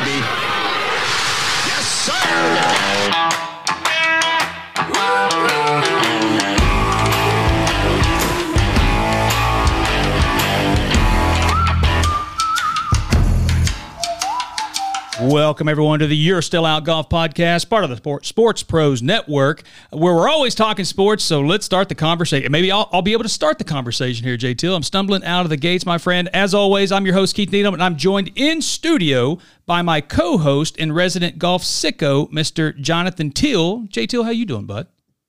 baby. Welcome, everyone, to the You're Still Out Golf Podcast, part of the Sports Pros Network, where we're always talking sports. So let's start the conversation. Maybe I'll, I'll be able to start the conversation here, Till. I'm stumbling out of the gates, my friend. As always, I'm your host, Keith Needham, and I'm joined in studio by my co-host and resident golf sicko, Mr. Jonathan Till. Jay Till, how you doing, bud?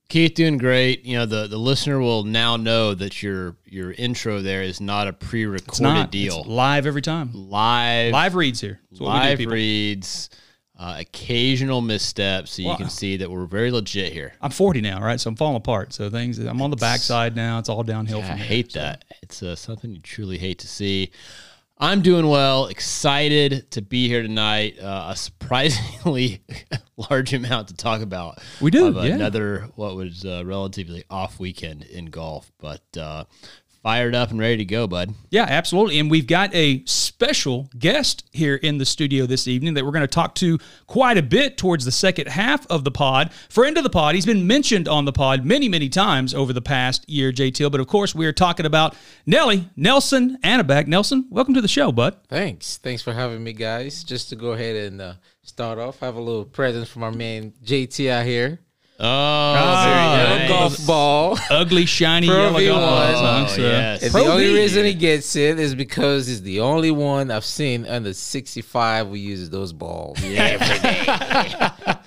Keith doing great. You know, the, the listener will now know that your your intro there is not a pre-recorded not. deal. It's live every time. live Live reads here. That's what we do, live reads, uh, occasional missteps, so you Wow. can see that we're very legit here. I'm 40 now, right? So I'm falling apart. So things, I'm on the backside now. It's all downhill I from here. hate that. It's uh, something you truly hate to see. I'm doing well. Excited to be here tonight. Uh, a surprisingly large amount to talk about. We do, Of yeah. Another what was uh, relatively off weekend in golf, but uh, fired up and ready to go, bud. Yeah, absolutely. And we've got a special guest here in the studio this evening that we're going to talk to quite a bit towards the second half of the pod. Friend of the pod, he's been mentioned on the pod many, many times over the past year, J Till. But of course, we're talking about Nelly, Nelson Anaback. Nelson, welcome to the show, bud. Thanks. Thanks for having me, guys. Just to go ahead and uh, start off, I have a little present from our man JT out here. Oh, Ah, very Little nice. golf ball. Ugly, shiny Pro yellow golf V1. balls, huh? Oh, So- yes. And Pro the only V. reason he gets it is because he's the only one I've seen under 65 who uses those balls every day.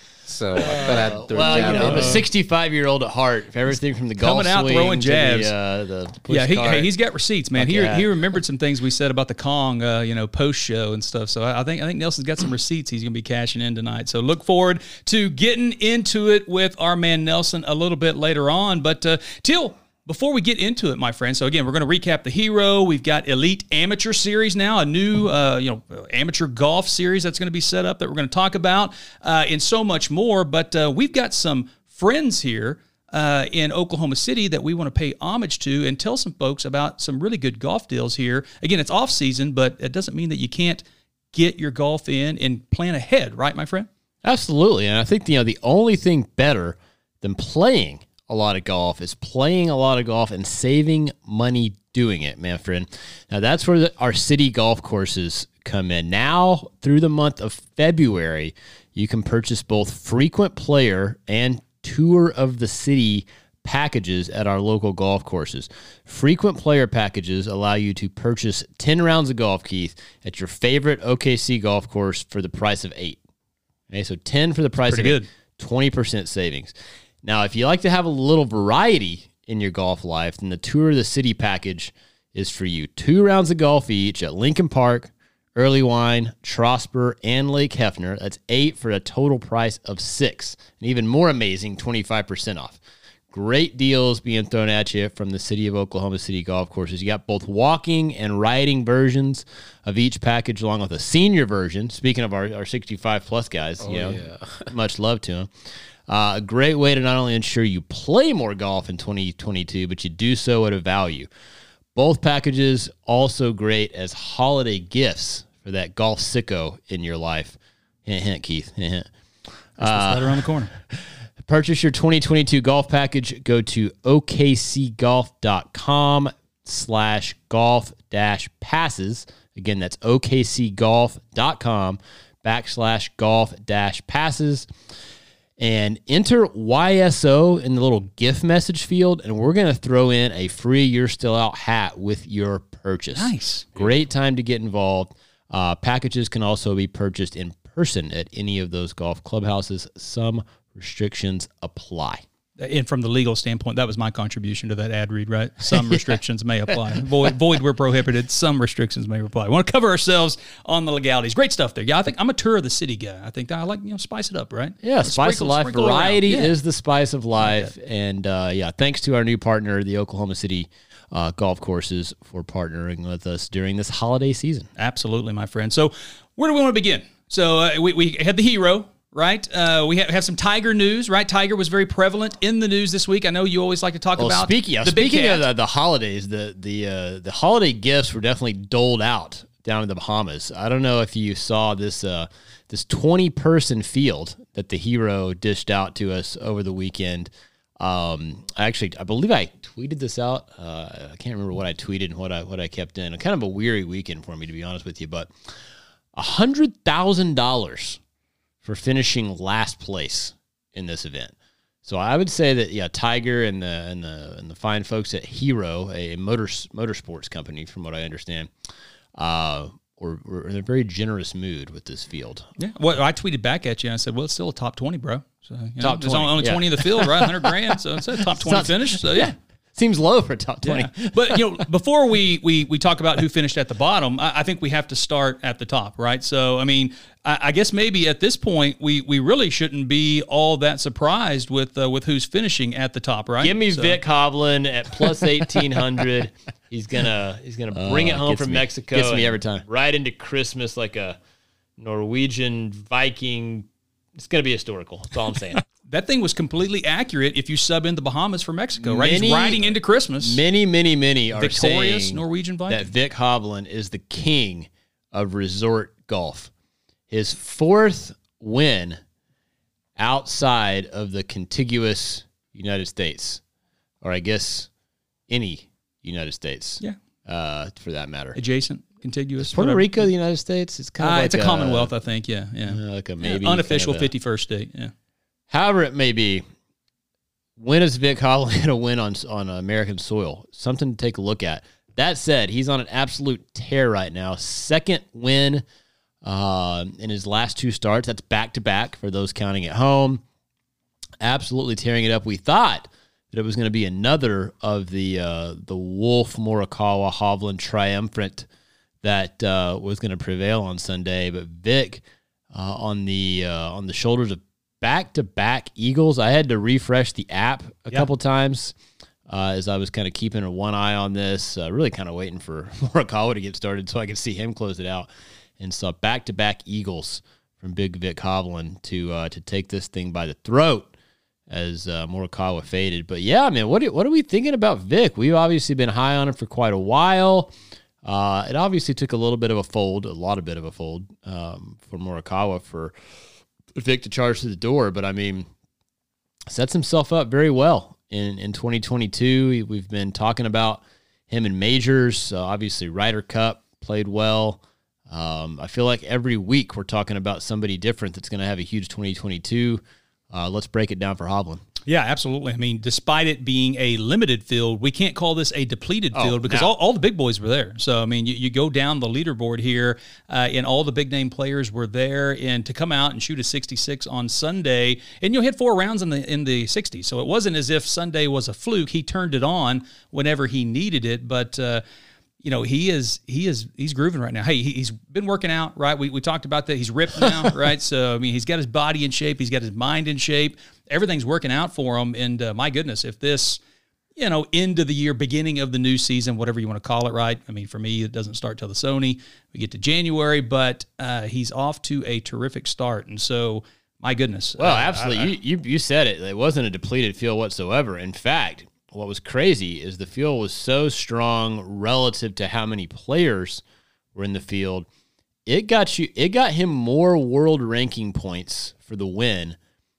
so I thought I'd throw Well, a you jab know, I'm a 65 year old at heart. If everything from the golf Coming out swing throwing to jabs. the, uh, the push Yeah, he, cart. hey, he's got receipts, man. Fuck He, yeah. he remembered some things we said about the Cong, uh, you know, post show and stuff. So I, I think I think Nelson's got some receipts he's going to be cashing in tonight. So look forward to getting into it with our man Nelson a little bit later on. But uh, Till, before we get into it, my friend. So again, we're going to recap the Hero. We've got Elite Amateur Series now, a new uh, you know amateur golf series that's going to be set up that we're going to talk about, uh, and so much more. But uh, we've got some friends here uh, in Oklahoma City that we want to pay homage to and tell some folks about some really good golf deals here. Again, it's off season, but it doesn't mean that you can't get your golf in and plan ahead, right, my friend? Absolutely. And I think you know the only thing better than playing a lot of golf is playing a lot of golf and saving money doing it, man friend. Now that's where the, our city golf courses come in. Now through the month of February, you can purchase both frequent player and tour of the city packages at our local golf courses. Frequent player packages allow you to purchase 10 rounds of golf, Keith, at your favorite OKC golf course for the price of 8. Okay, so 10 for the price Pretty of good. eight, 20% savings. Now, if you like to have a little variety in your golf life, then the Tour of the City package is for you. Two rounds of golf each at Lincoln Park, Earlywine, Trosper, and Lake Hefner. That's eight for a total price of six. And even more amazing, 25% off. Great deals being thrown at you from the city of Oklahoma City golf courses. You got both walking and riding versions of each package, along with a senior version. Speaking of our, our 65 plus guys, oh, you know, much love to them. Uh, a great way to not only ensure you play more golf in 2022, but you do so at a value. Both packages also great as holiday gifts for that golf sicko in your life. Hint, hint, Keith. Hint, hint. That's right around the corner. Purchase your 2022 golf package. Go to okcgolf.com slash golf dash passes. Again, that's okcgolf.com backslash golf dash passes. And enter YSO in the little gift message field, and we're going to throw in a free You're Still Out hat with your purchase. Nice. Great time to get involved. Uh, packages can also be purchased in person at any of those golf clubhouses. Some restrictions apply. And from the legal standpoint, that was my contribution to that ad read, right? Some restrictions may apply. Void, void where prohibited. Some restrictions may apply. We want to cover ourselves on the legalities. Great stuff there. Yeah, I think I'm a tour of the city guy. I think I like, you know, spice it up, right? Yeah, spice Sprinkle- of life. Variety Yeah. is the spice of life. And uh, yeah, thanks to our new partner, the Oklahoma City uh, Golf Courses, for partnering with us during this holiday season. Absolutely, my friend. So, where do we want to begin? So, uh, we, we had the hero, right? Uh, we have, have some Tiger news, right? Tiger was very prevalent in the news this week. I know you always like to talk Well, about speaking, yeah, the speaking of the, the holidays, the the uh, the holiday gifts were definitely doled out down in the Bahamas. I don't know if you saw this uh, this 20 person field that the hero dished out to us over the weekend. Um, I actually, I believe I tweeted this out. Uh, I can't remember what I tweeted and what I what I kept in. Kind of a weary weekend for me, to be honest with you. But a hundred thousand dollars for finishing last place in this event. So I would say that yeah, Tiger and the and the and the fine folks at Hero, a motor motorsports company, from what I understand, uh, were, were in a very generous mood with this field. Yeah. Well, I tweeted back at you and I said, well, it's still a top 20, bro. So, you Top there's 20, only yeah. 20 in the field, right? 100 grand. So it's a top 20 Sounds- finish. So, yeah. Seems low for top twenty. Yeah. But you know, before we we we talk about who finished at the bottom, I, I think we have to start at the top, right? So, I mean, I, I guess maybe at this point we we really shouldn't be all that surprised with uh, with who's finishing at the top, right? Give me So- Vik Hovland at plus eighteen hundred. he's gonna he's gonna bring it Uh, home from me. Mexico. Gets me every time. Right into Christmas like a Norwegian Viking. It's gonna be historical. That's all I'm saying. That thing was completely accurate if you sub in the Bahamas for Mexico, right? Many- He's riding into Christmas. many, many, many are Victorious saying Norwegian Viking. that Vik Hovland is the king of resort golf. His fourth win outside of the contiguous United States, or I guess any United States. Yeah. Uh, for that matter. Adjacent, contiguous. Puerto whatever. Rico, the United States, it's kind of Uh, like it's a, Commonwealth, I think. Yeah, yeah. uh, like a Yeah, maybe unofficial kind of a- 51st state. Yeah. However, it may be, when is Vik going to win on on American soil? Something to take a look at. That said, he's on an absolute tear right now. Second win uh, in his last two starts. That's back to back for those counting at home. Absolutely tearing it up. We thought that it was going to be another of the uh, the Wolff Morikawa Hovland triumphant that uh, was going to prevail on Sunday, but Vik uh, on the uh, on the shoulders of back to back Eagles. I had to refresh the app a couple times uh, as I was kind of keeping a one eye on this. Uh, really kind of waiting for Morikawa to get started so I could see him close it out, and saw back to back Eagles from Big Vik Hovland to uh, to take this thing by the throat as uh, Morikawa faded. But yeah, man, what are, what are we thinking about Vik? We've obviously been high on him for quite a while. Uh, it obviously took a little bit of a fold, a lot of bit of a fold um, for Morikawa for Vik to charge to the door. But I mean, sets himself up very well in, in 2022. We've been talking about him in majors. Uh, obviously, Ryder Cup played well. Um, I feel like every week we're talking about somebody different that's going to have a huge 2022. Uh, let's break it down for Hovland. Yeah, absolutely. I mean, despite it being a limited field, we can't call this a depleted Oh, field because no. all, all the big boys were there. So, I mean, you, you go down the leaderboard here, uh, and all the big name players were there. And to come out and shoot a 66 on Sunday, and you hit four rounds in the in the 60s. So it wasn't as if Sunday was a fluke. He turned it on whenever he needed it, but. Uh, you know he is he is he's grooving right now. Hey, he, he's been working out, right? We, we talked about that. He's ripped now, right? So I mean, he's got his body in shape, he's got his mind in shape. Everything's working out for him. And uh, my goodness, if this, you know, end of the year, beginning of the new season, whatever you want to call it, right? I mean, for me, it doesn't start till the Sony. We get to January, but uh, he's off to a terrific start, and so my goodness, Well, uh, absolutely. you, you you said it. It wasn't a depleted field whatsoever. In fact, what was crazy is the field was so strong relative to how many players were in the field. It got you. It got him more world ranking points for the win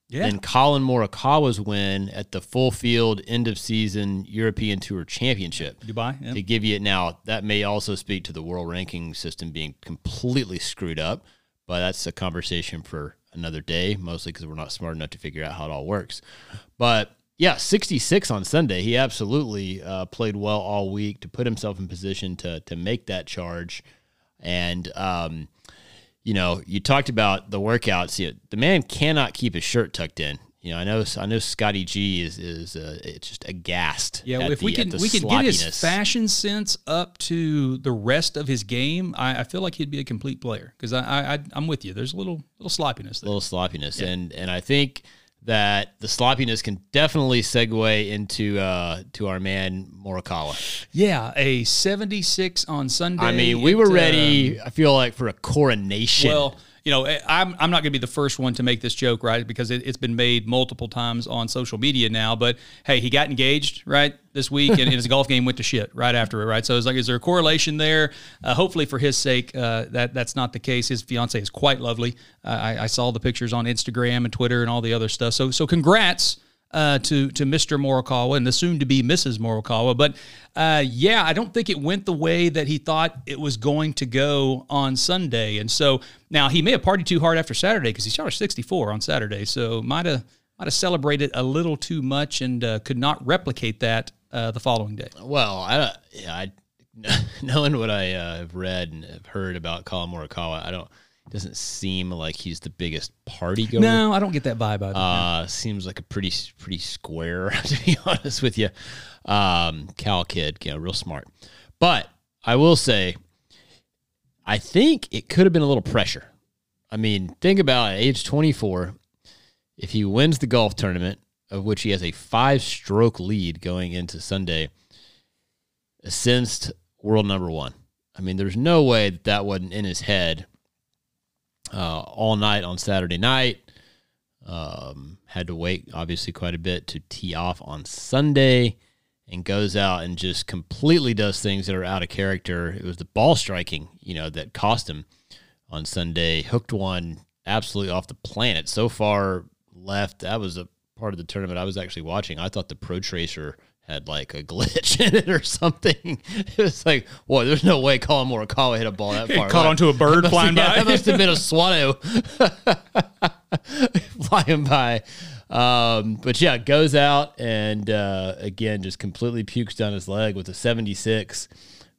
Yeah. than Collin Morikawa's win at the full field end of season European Tour Championship. Dubai. Yeah. To give you it now, that may also speak to the world ranking system being completely screwed up, but that's a conversation for another day, mostly because we're not smart enough to figure out how it all works. But yeah, 66 on Sunday. He absolutely uh, played well all week to put himself in position to to make that charge. And um, you know, you talked about the workouts. You know, the man cannot keep his shirt tucked in. You know, I know I know Scotty G is is uh, it's just aghast. Yeah, if we the- can at the we can get his fashion sense up to the rest of his game, I, I feel like he'd be a complete player because I, I I'm with you. There's a little little sloppiness there. little sloppiness, and and I think that the sloppiness can definitely segue into uh to our man Morikawa. Yeah, a 76 on Sunday. I mean, we It, were ready. I feel like for a coronation. well, you know, eh, I'm I'm not going to be the first one to make this joke, right? Because it, it's been made multiple times on social media now. But hey, he got engaged, right, this week, and, and his golf game went to shit right after it, right? So it's like, is there a correlation there? Uh, hopefully, for his sake, uh, that that's not the case. His fiance is quite lovely. Uh, I, I saw the pictures on Instagram and Twitter and all the other stuff. So so congrats uh, to to Mr. Morikawa and the soon to be Mrs. Morikawa. But uh, yeah, I don't think it went the way that he thought it was going to go on Sunday. And so now he may have partied too hard after Saturday because he shot a 64 on Saturday, so might have might have celebrated a little too much and uh, could not replicate that uh, the following day. Well, I. Yeah, I knowing what I uh, have read and have heard about Collin Morikawa, I don't. Doesn't seem like he's the biggest party goer. No, I don't get that vibe it. Uh, seems like a pretty pretty square, to be honest with you. Um, Cal kid, you know, real smart. But I will say, I think it could have been a little pressure. I mean, think about it, age 24. If he wins the golf tournament, of which he has a five stroke lead going into Sunday, ascends world number one. I mean, there's no way that that wasn't in his head uh, all night on Saturday night. Um, had to wait, obviously, quite a bit to tee off on Sunday and goes out and just completely does things that are out of character. It was the ball striking, you know, that cost him on Sunday. Hooked one absolutely off the planet. So far left, that was a part of the tournament I was actually watching. I thought the Pro Tracer had like a glitch in it or something. It was like, boy, there's no way Collin Morikawa hit a ball that far. Caught left. onto a bird flying Yeah, by. That must have been a swallow flying by. Um, but yeah, goes out and uh, again just completely pukes down his leg with a 76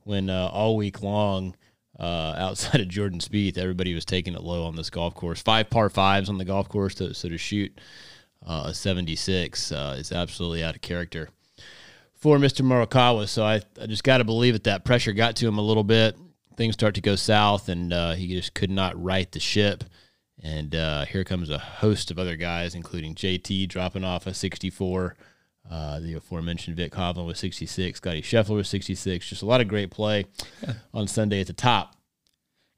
when uh, all week long uh, outside of Jordan Spieth, everybody was taking it low on this golf course. Five par fives on the golf course, to, so to shoot uh, a 76 uh, is absolutely out of character for Mr. Morikawa. So I, I just got to believe that that pressure got to him a little bit. Things start to go south, and uh, he just could not right the ship. And uh, here comes a host of other guys, including JT dropping off a 64, uh, the aforementioned Vik Hovland with 66, Scotty Scheffler with 66. Just a lot of great play on Sunday at the top.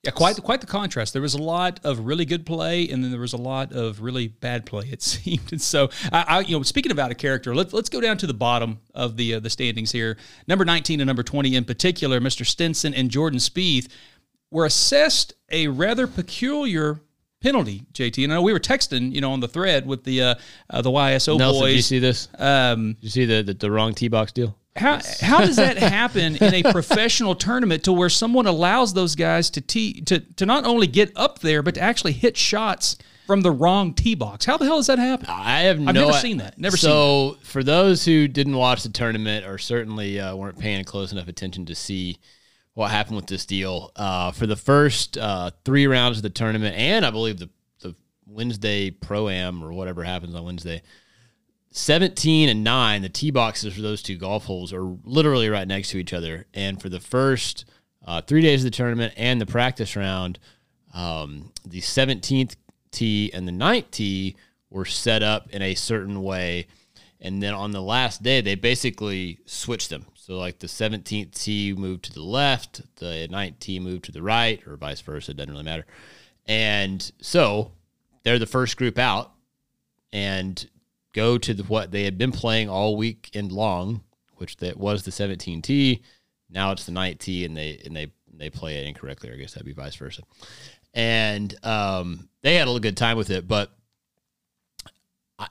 Yeah, quite the, quite the contrast. There was a lot of really good play, and then there was a lot of really bad play. It seemed, and so I, I you know, speaking about a character, let's let's go down to the bottom of the uh, the standings here. Number nineteen and number twenty in particular, Mr. Stenson and Jordan Spieth were assessed a rather peculiar penalty. JT, and I know we were texting, you know, on the thread with the uh, uh, the YSO Nelson, boys. did you see this? um, Did you see the, the, the wrong tee box deal? How how does that happen in a professional tournament to where someone allows those guys to tee to to not only get up there but to actually hit shots from the wrong tee box? How the hell does that happen? I have no never seen that. Never seen so for those who didn't watch the tournament or certainly uh, weren't paying close enough attention to see what happened with this deal, uh, for the first uh, three rounds of the tournament, and I believe the the Wednesday pro am or whatever happens on Wednesday. 17 and 9, the tee boxes for those two golf holes are literally right next to each other. And for the first uh, three days of the tournament and the practice round, um, the 17th tee and the 9th tee were set up in a certain way. And then on the last day, they basically switched them. So, like the 17th tee moved to the left, the 9th tee moved to the right, or vice versa. It doesn't really matter. And so they're the first group out and go to the, what they had been playing all week and long, which that was the 17 tee. Now it's the 9 tee, and they and they they play it incorrectly. I guess that'd be vice versa. And um, they had a good time with it, but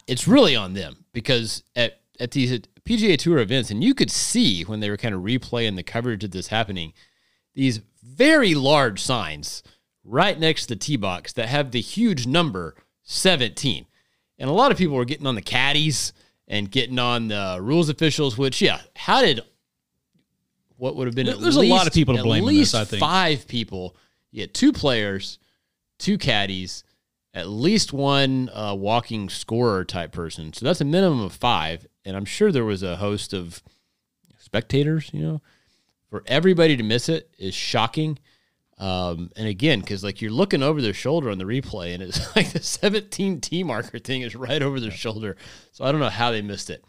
it's really on them because at at these PGA Tour events, and you could see when they were kind of replaying the coverage of this happening, these very large signs right next to the tee box that have the huge number 17. And a lot of people were getting on the caddies and getting on the rules officials, which, yeah, how did what would have been at There's a lot of people to blame at least this, I think. five people. You had two players, two caddies, at least one uh, walking scorer type person. So that's a minimum of five. And I'm sure there was a host of spectators, you know. For everybody to miss it is shocking. Um, and again, because like you're looking over their shoulder on the replay, and it's like the 17 T marker thing is right over their shoulder. So I don't know how they missed it.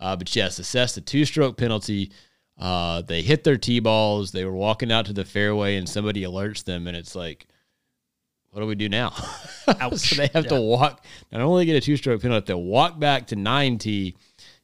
Uh, but yes, assess the two stroke penalty. Uh, they hit their tee balls. They were walking out to the fairway, and somebody alerts them, and it's like, what do we do now? So they have to walk. Not only get a two stroke penalty, they walk back to nine T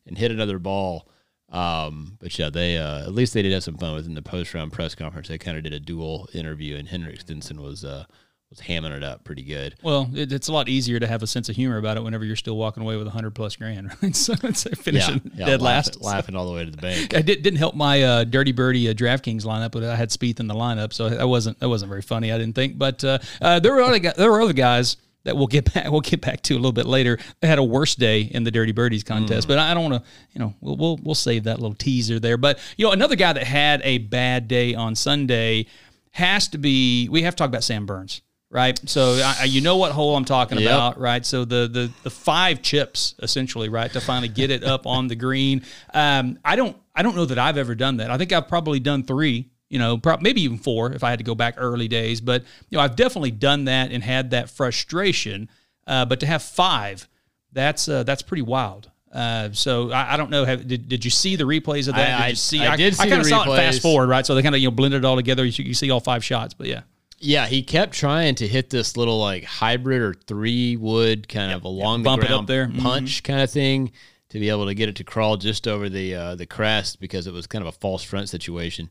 and hit another ball. Um, but yeah, they uh, at least they did have some fun within the post round press conference. They kind of did a dual interview, and Henrik Stenson was uh, was hamming it up pretty good. Well, it, it's a lot easier to have a sense of humor about it whenever you're still walking away with a hundred plus grand, right? So it's finishing yeah, dead laughing, last. laughing all the way to the bank. I did, didn't help my uh, Dirty Birdie uh, DraftKings lineup, but I had Spieth in the lineup, so that wasn't that wasn't very funny. I didn't think, but uh, uh, there were other guys, there were other guys that we'll get back we'll get back to a little bit later. They had a worse day in the Dirty Birdies contest, but I don't want to you know we'll, we'll we'll save that little teaser there. But you know another guy that had a bad day on Sunday has to be we have to talk about Sam Burns. Right, so I- you know what hole I'm talking Yep. about, right? So the the the five chips essentially, right, to finally get it up on the green. Um, I don't I don't know that I've ever done that. I think I've probably done three, you know, prob- maybe even four if I had to go back early days. But you know, I've definitely done that and had that frustration. Uh, but to have five, that's uh, that's pretty wild. Uh, so I, I don't know. Have, did, did you see the replays of that? I- I- you see? I did see I kind of saw it fast forward, right? So they kind of you know blended it all together. You, you see all five shots, but yeah. Yeah, he kept trying to hit this little like hybrid or three wood kind of along Bump the it up ground there. Mhm. punch kind of thing to be able to get it to crawl just over the uh, the crest because it was kind of a false front situation.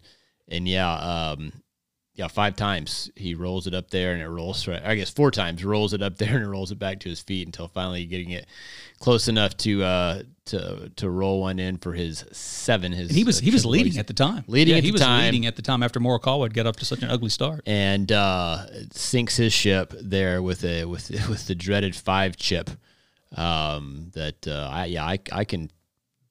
And yeah, um, yeah, five times he rolls it up there and it rolls. Right, I guess four times rolls it up there and it rolls it back to his feet until finally getting it close enough to uh, to to roll one in for his seven. His And he was uh, he was leading at the time. Leading yeah, at he the was time. leading at the time after Morikawa had got up to such an ugly start. and uh, sinks his ship there with a with with the dreaded five chip. Um, that uh, I yeah I I can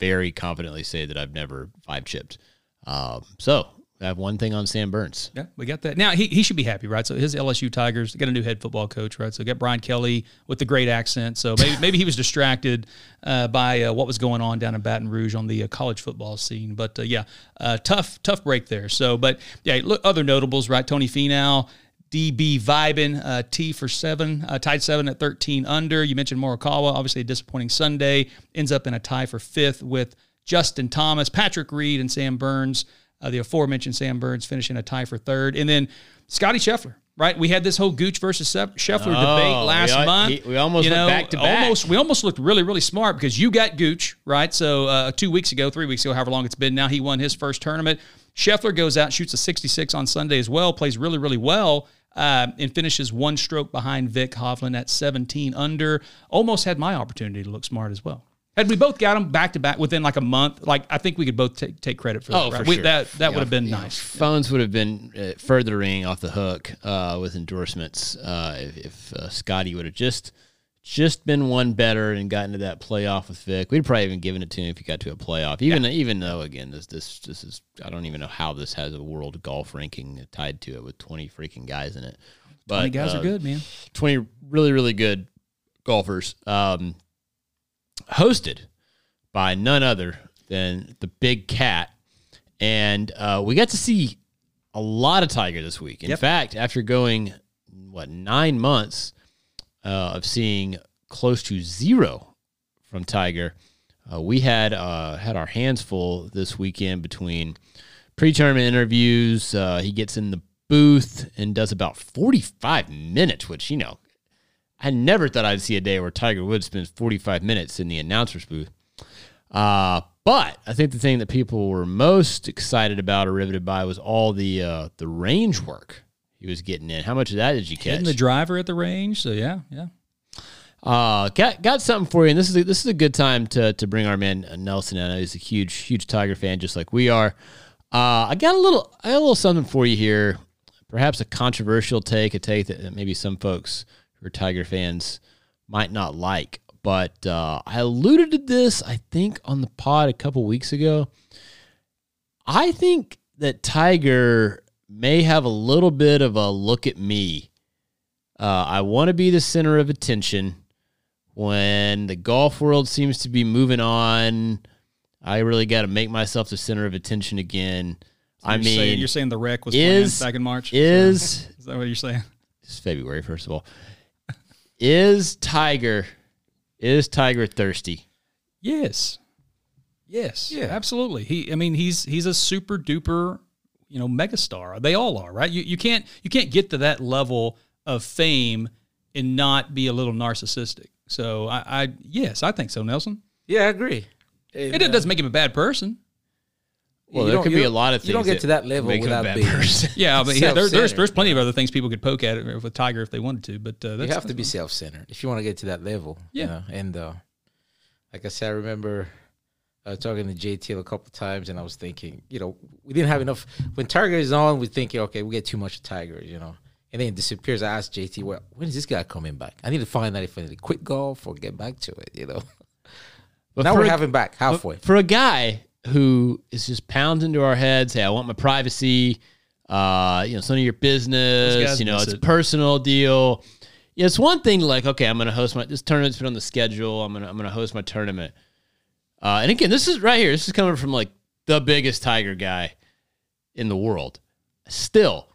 very confidently say that I've never five chipped. Um, so I have one thing on Sam Burns. Yeah, we got that. Now he, he should be happy, right? So his LSU Tigers got a new head football coach, right? So got Brian Kelly with the great accent. So maybe maybe he was distracted uh, by uh, what was going on down in Baton Rouge on the uh, college football scene. But uh, yeah, uh, tough tough break there. So but yeah, look other notables, right? Tony Finau. DB vibing, uh, T for seven, uh, tied seven at 13 under. You mentioned Morikawa, obviously a disappointing Sunday, ends up in a tie for fifth with Justin Thomas, Patrick Reed, and Sam Burns. Uh, the aforementioned Sam Burns finishing a tie for third. And then Scotty Scheffler, right? We had this whole Gooch versus Scheffler Oh, debate last we month. he- we almost went back to back. Almost, we almost looked really, really smart because you got Gooch, right? So uh, two weeks ago, three weeks ago, however long it's been now, he won his first tournament. Scheffler goes out, shoots a 66 on Sunday as well, plays really, really well. Uh, and finishes one stroke behind Vik Hovland at 17 under. Almost had my opportunity to look smart as well. Had we both got them back to back within like a month, like I think we could both take, take credit for that. Oh, right? for We- sure. That that Yeah, would have been yeah. nice. Phones would have been uh, further ringing off the hook uh, with endorsements uh, if, if uh, Scotty would have just just been one better and gotten to that playoff with Vik. We'd probably even given it to him if he got to a playoff. Even even though again this this this is I don't even know how this has a world golf ranking tied to it with twenty freaking guys in it. But You guys uh, are good, man. 20 really, really good golfers. Um, hosted by none other than the Big Cat. And uh, we got to see a lot of Tiger this week. In Yep. fact, after going, what, nine months uh, of seeing close to zero from Tiger, uh, we had uh, had our hands full this weekend between pre-tournament interviews. Uh, he gets in the booth and does about 45 minutes, which, you know, I never thought I'd see a day where Tiger Woods spends 45 minutes in the announcer's booth. Uh, but I think the thing that people were most excited about or riveted by was all the uh, the range work he was getting in. How much of that did you catch? Hitting the driver at the range. So yeah, yeah. Uh, got got something for you, and this is a, this is a good time to to bring our man Nelson in. He's a huge huge Tiger fan, just like we are. Uh, I got a little I got a little something for you here. Perhaps a controversial take, a take that maybe some folks are Tiger fans might not like. But uh, I alluded to this, I think, on the pod a couple weeks ago. I think that Tiger may have a little bit of a look at me. Uh, I want to be the center of attention when the golf world seems to be moving on. I really got to make myself the center of attention again. I You're mean, saying, you're saying the wreck was is- planned back in March. is is that what you're saying? it's February first of all. Is Tiger is Tiger thirsty? Yes. Yes. Yeah. Absolutely. He. I mean, he's he's a super duper, you know, megastar. They all are, right? You you can't you can't get to that level of fame and not be a little narcissistic. So I, I yes, I think so, Nelson. Yeah, I agree. It doesn't make him a bad person. Well, You there could be a lot of things. you don't get to that level make him a without being- Yeah, but yeah, there, there's there's plenty of other things people could poke at it with Tiger if they wanted to. But uh, that's, you have to be self-centered if you want to get to that level. you Yeah. know? and uh, like I said, I remember I was talking to JT a couple times, and I was thinking, you know, we didn't have enough. When Tiger is on, we're thinking, okay, we get too much of Tiger, you know. And then it disappears. I asked JT, well, when is this guy coming back? I need to find out if I need to quit golf or get back to it, you know. But now we're a- having back halfway. For a guy who is just pounds into our heads, hey, I want my privacy. Uh, you know, it's none of your business. You know, it's a personal deal. Yeah, it's one thing like, okay, I'm gonna host my this tournament's been on the schedule. I'm gonna I'm gonna host my tournament. Uh, and again, this is right here. This is coming from like the biggest Tiger guy in the world. Still,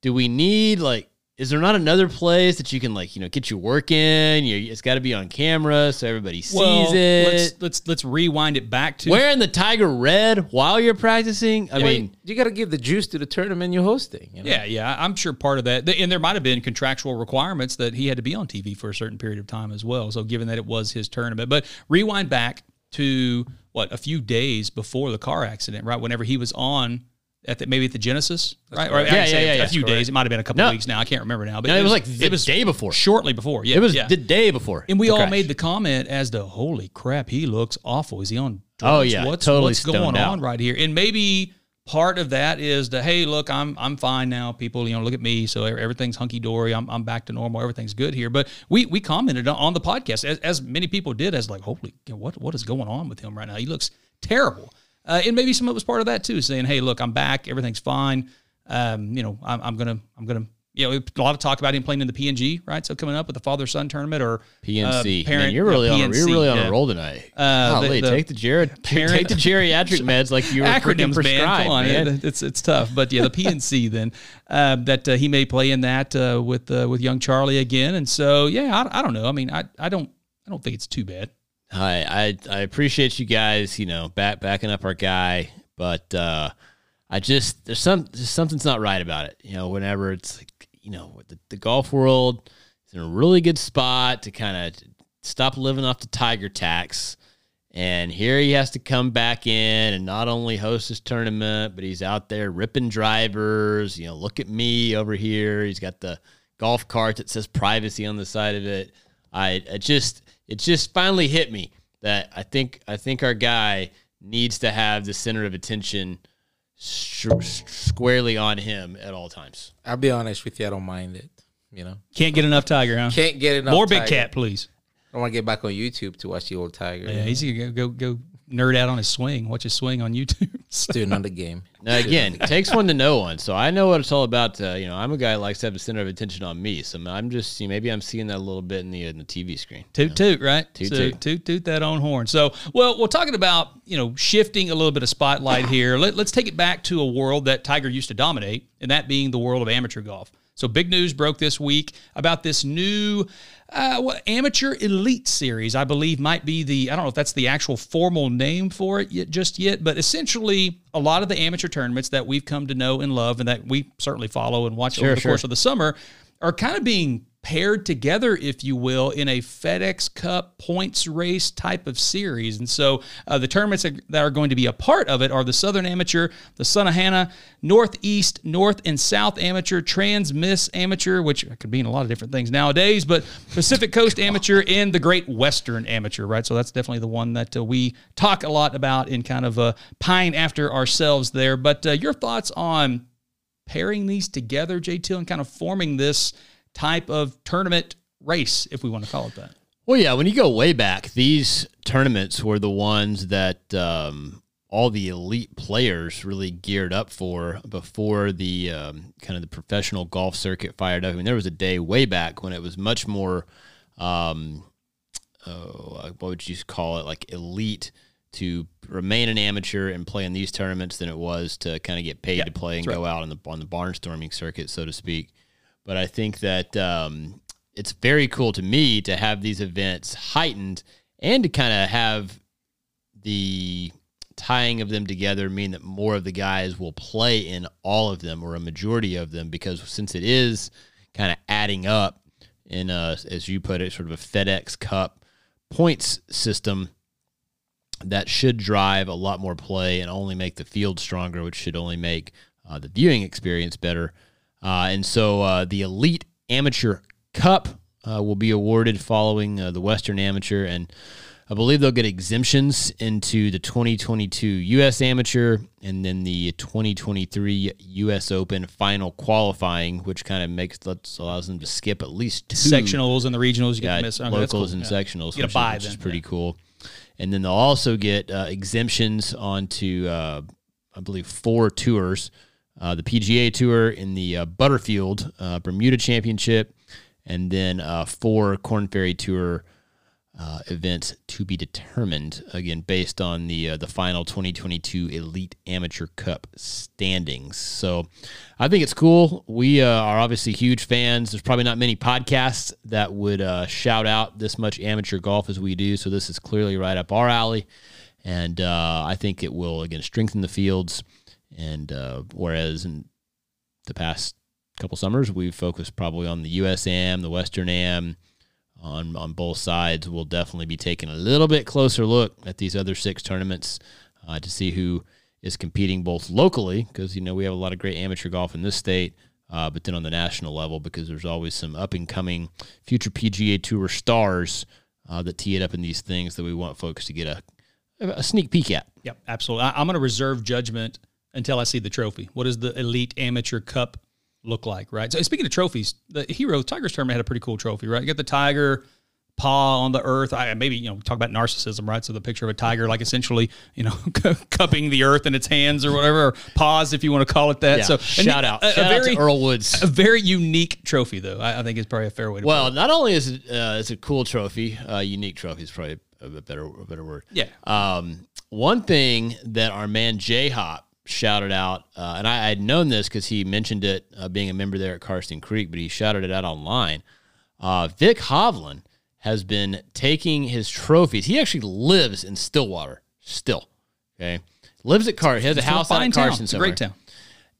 do we need like? Is there not another place that you can like you know get your work in? You, it's got to be on camera so everybody sees Well, it. let's let's let's rewind it back to Wearing the tiger red while you're practicing. I Well, mean, you got to give the juice to the tournament you're hosting. You know? Yeah, yeah, I'm sure part of that, and there might have been contractual requirements that he had to be on TV for a certain period of time as well. So, given that it was his tournament, but rewind back to what a few days before the car accident, right? Whenever he was on at the, maybe at the Genesis, right? Or correct. I Yeah, yeah, a, yeah, a few that's days. It might have been a couple No. weeks now. I can't remember now. But no, it was like the it was day before. shortly before. Yeah, It was yeah. the day before. And we all crash. made the comment as the holy crap, he looks awful. Is he on drugs? Oh, yeah, what's totally what's going out. on right here? And maybe part of that is the hey, look, I'm I'm fine now. People, you know, look at me. So everything's hunky dory. I'm, I'm back to normal. Everything's good here. But we we commented on- on the podcast as, as many people did as like, holy, what what is going on with him right now? He looks terrible. Uh, and maybe some of it was part of that too, saying, hey, look, I'm back. Everything's fine. Um, you know, I'm, I'm gonna I'm gonna you know, a lot of talk about him playing in the PNG, right? So coming up with the father son tournament or PNC. uh, parent, Man, you're really uh, on. A, you're really on yeah. a roll tonight. Uh, Golly, the take the Jared, parent- take the geriatric meds like you were acronyms, man. prescribed, Come on, man. It- it's it's tough, but yeah, the PNC then uh, that uh, he may play in that uh, with uh, with young Charlie again, and so yeah, I, I don't know. I mean, I I don't I don't think it's too bad. I, I I appreciate you guys, you know, back backing up our guy, but uh I just there's some there's something's not right about it. You know, whenever it's like, you know, the, the golf world is in a really good spot to kind of stop living off the tiger tax. And here he has to come back in and not only host his tournament, but he's out there ripping drivers. You know, look at me over here. He's got the golf cart that says privacy on the side of it. I it just it just finally hit me that I think I think our guy needs to have the center of attention sh- squarely on him at all times. I'll be honest with you, I don't mind it. You know, Can't get enough Tiger, huh? can't get enough. More Big Tiger. Cat, please. I want to get back on YouTube to watch the old Tiger. Yeah, he's gonna go go go nerd out on his swing. Watch his swing on YouTube. So- doing another game. Now again, it takes one to know one. So I know what it's all about. Uh, you know, I'm a guy that likes to have the center of attention on me. So I'm just you know, maybe I'm seeing that a little bit in the in the TV screen. Toot toot, right? Toot so, toot. toot toot that own horn. So, well, we're talking about you know shifting a little bit of spotlight here. Let, let's take it back to a world that Tiger used to dominate, and that being the world of amateur golf. So, big news broke this week about this new uh, what, amateur elite series. I believe might be the I don't know if that's the actual formal name for it yet, just yet, but essentially a lot of the amateur tournaments that we've come to know and love, and that we certainly follow and watch over the sure. course of the summer are kind of being paired together, if you will, in a FedEx Cup points race type of series. And so uh, the tournaments that are going to be a part of it are the Southern Amateur, the Sunnehanna, Northeast, North and South Amateur, Trans Miss Amateur, which could mean a lot of different things nowadays, but Pacific Coast Amateur and the Great Western Amateur, right? So that's definitely the one that uh, we talk a lot about and kind of uh, pine after ourselves there. But uh, your thoughts on pairing these together, JT, and kind of forming this type of tournament race, if we want to call it that. Well, yeah, when you go way back, these tournaments were the ones that um, all the elite players really geared up for before the um, kind of the professional golf circuit fired up. I mean, there was a day way back when it was much more, um, oh, what would you call it, like elite to remain an amateur and play in these tournaments than it was to kind of get paid to play and go out on the on the barnstorming circuit, so to speak. But I think that um, it's very cool to me to have these events heightened and to kind of have the tying of them together mean that more of the guys will play in all of them or a majority of them because since it is kind of adding up in a, as you put it, sort of a FedEx Cup points system that should drive a lot more play and only make the field stronger, which should only make uh, the viewing experience better. Uh, and so uh, the Elite Amateur Cup uh, will be awarded following uh, the Western Amateur, and I believe they'll get exemptions into the 2022 U.S. Amateur and then the 2023 U.S. Open final qualifying, which kind of makes allows them to skip at least two Sectionals and the regionals, you get yeah, miss. Okay, locals cool. and Yeah. sectionals, You get a which, buy is, which is pretty yeah. cool. And then they'll also get uh, exemptions onto, uh, I believe, four tours: uh, the PGA Tour in the uh, Butterfield uh, Bermuda Championship, and then uh, four Korn Ferry Tour uh, events to be determined again based on the the final 2022 Elite Amateur Cup standings. So I think it's cool. We are obviously huge fans. There's probably not many podcasts that would shout out this much amateur golf as we do. So this is clearly right up our alley, and uh, I think it will again strengthen the fields. And uh, whereas in the past couple summers we've focused probably on the USAM, the Western Am on on both sides. We'll definitely be taking a little bit closer look at these other six tournaments uh, to see who is competing both locally because you know we have a lot of great amateur golf in this state, uh, but then on the national level because there's always some up and coming future PGA Tour stars uh, that tee it up in these things that we want folks to get a a sneak peek at. Yep, absolutely. I, I'm going to reserve judgment until I see the trophy. What does the Elite Amateur Cup look like, right? So speaking of trophies, the Hero Tigers tournament had a pretty cool trophy, right? You got the tiger paw on the earth. I maybe you know talk about narcissism, right? So the picture of a tiger, like essentially, you know, cupping the earth in its hands or whatever, or paws if you want to call it that. Yeah, So shout out, a, a shout out very to Earl Woods. a very unique trophy, though. I, I think is probably a fair way to. Well, not only is it uh, it's a cool trophy, uh, unique trophy is probably a bit better a better word. yeah, Um, one thing that our man J Hop shouted out, uh, and I had known this because he mentioned it uh, being a member there at Karsten Creek, but he shouted it out online. Uh, Vik Hovland has been taking his trophies. He actually lives in Stillwater still. Okay, lives at Car. He has a It's a house out fine at town. Karsten. It's a great town.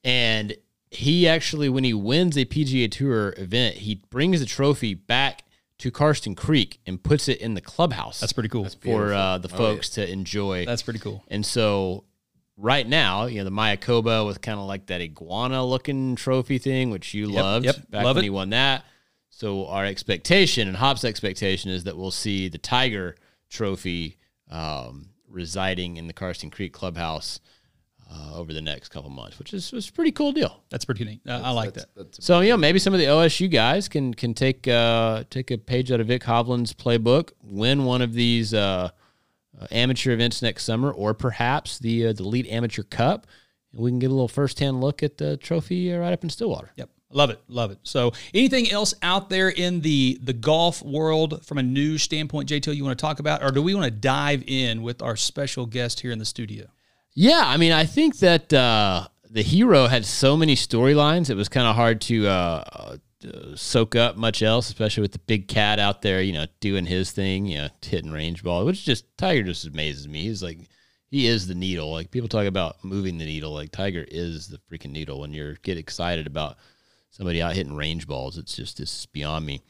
And he actually, when he wins a PGA Tour event, he brings the trophy back to Karsten Creek and puts it in the clubhouse. That's pretty cool. for uh, the Oh, folks to enjoy. That's pretty cool. And so right now, you know, the Mayakoba with kind of like that iguana looking trophy thing, which you loved yep, back love when it. he won that. So our expectation and Hop's expectation is that we'll see the Tiger trophy um, residing in the Karsten Creek clubhouse uh, over the next couple months, which is was a pretty cool deal. That's pretty neat. Uh, I like that. That's So you know, maybe some of the OSU guys can can take uh, take a page out of Vik Hovland's playbook, win one of these uh, uh, amateur events next summer, or perhaps the uh, the Elite Amateur Cup, and we can get a little first hand look at the trophy uh, right up in Stillwater. Yep. Love it. Love it. So anything else out there in the the golf world from a news standpoint, JTL, you want to talk about? Or do we want to dive in with our special guest here in the studio? Yeah, I mean, I think that uh, the hero had so many storylines; it was kind of hard to uh, uh, soak up much else, especially with the big cat out there, you know, doing his thing, you know, hitting range ball, which just Tiger just amazes me. He's like, he is the needle. Like people talk about moving the needle, like Tiger is the freaking needle. When you get excited about somebody out hitting range balls, it's just it's beyond me.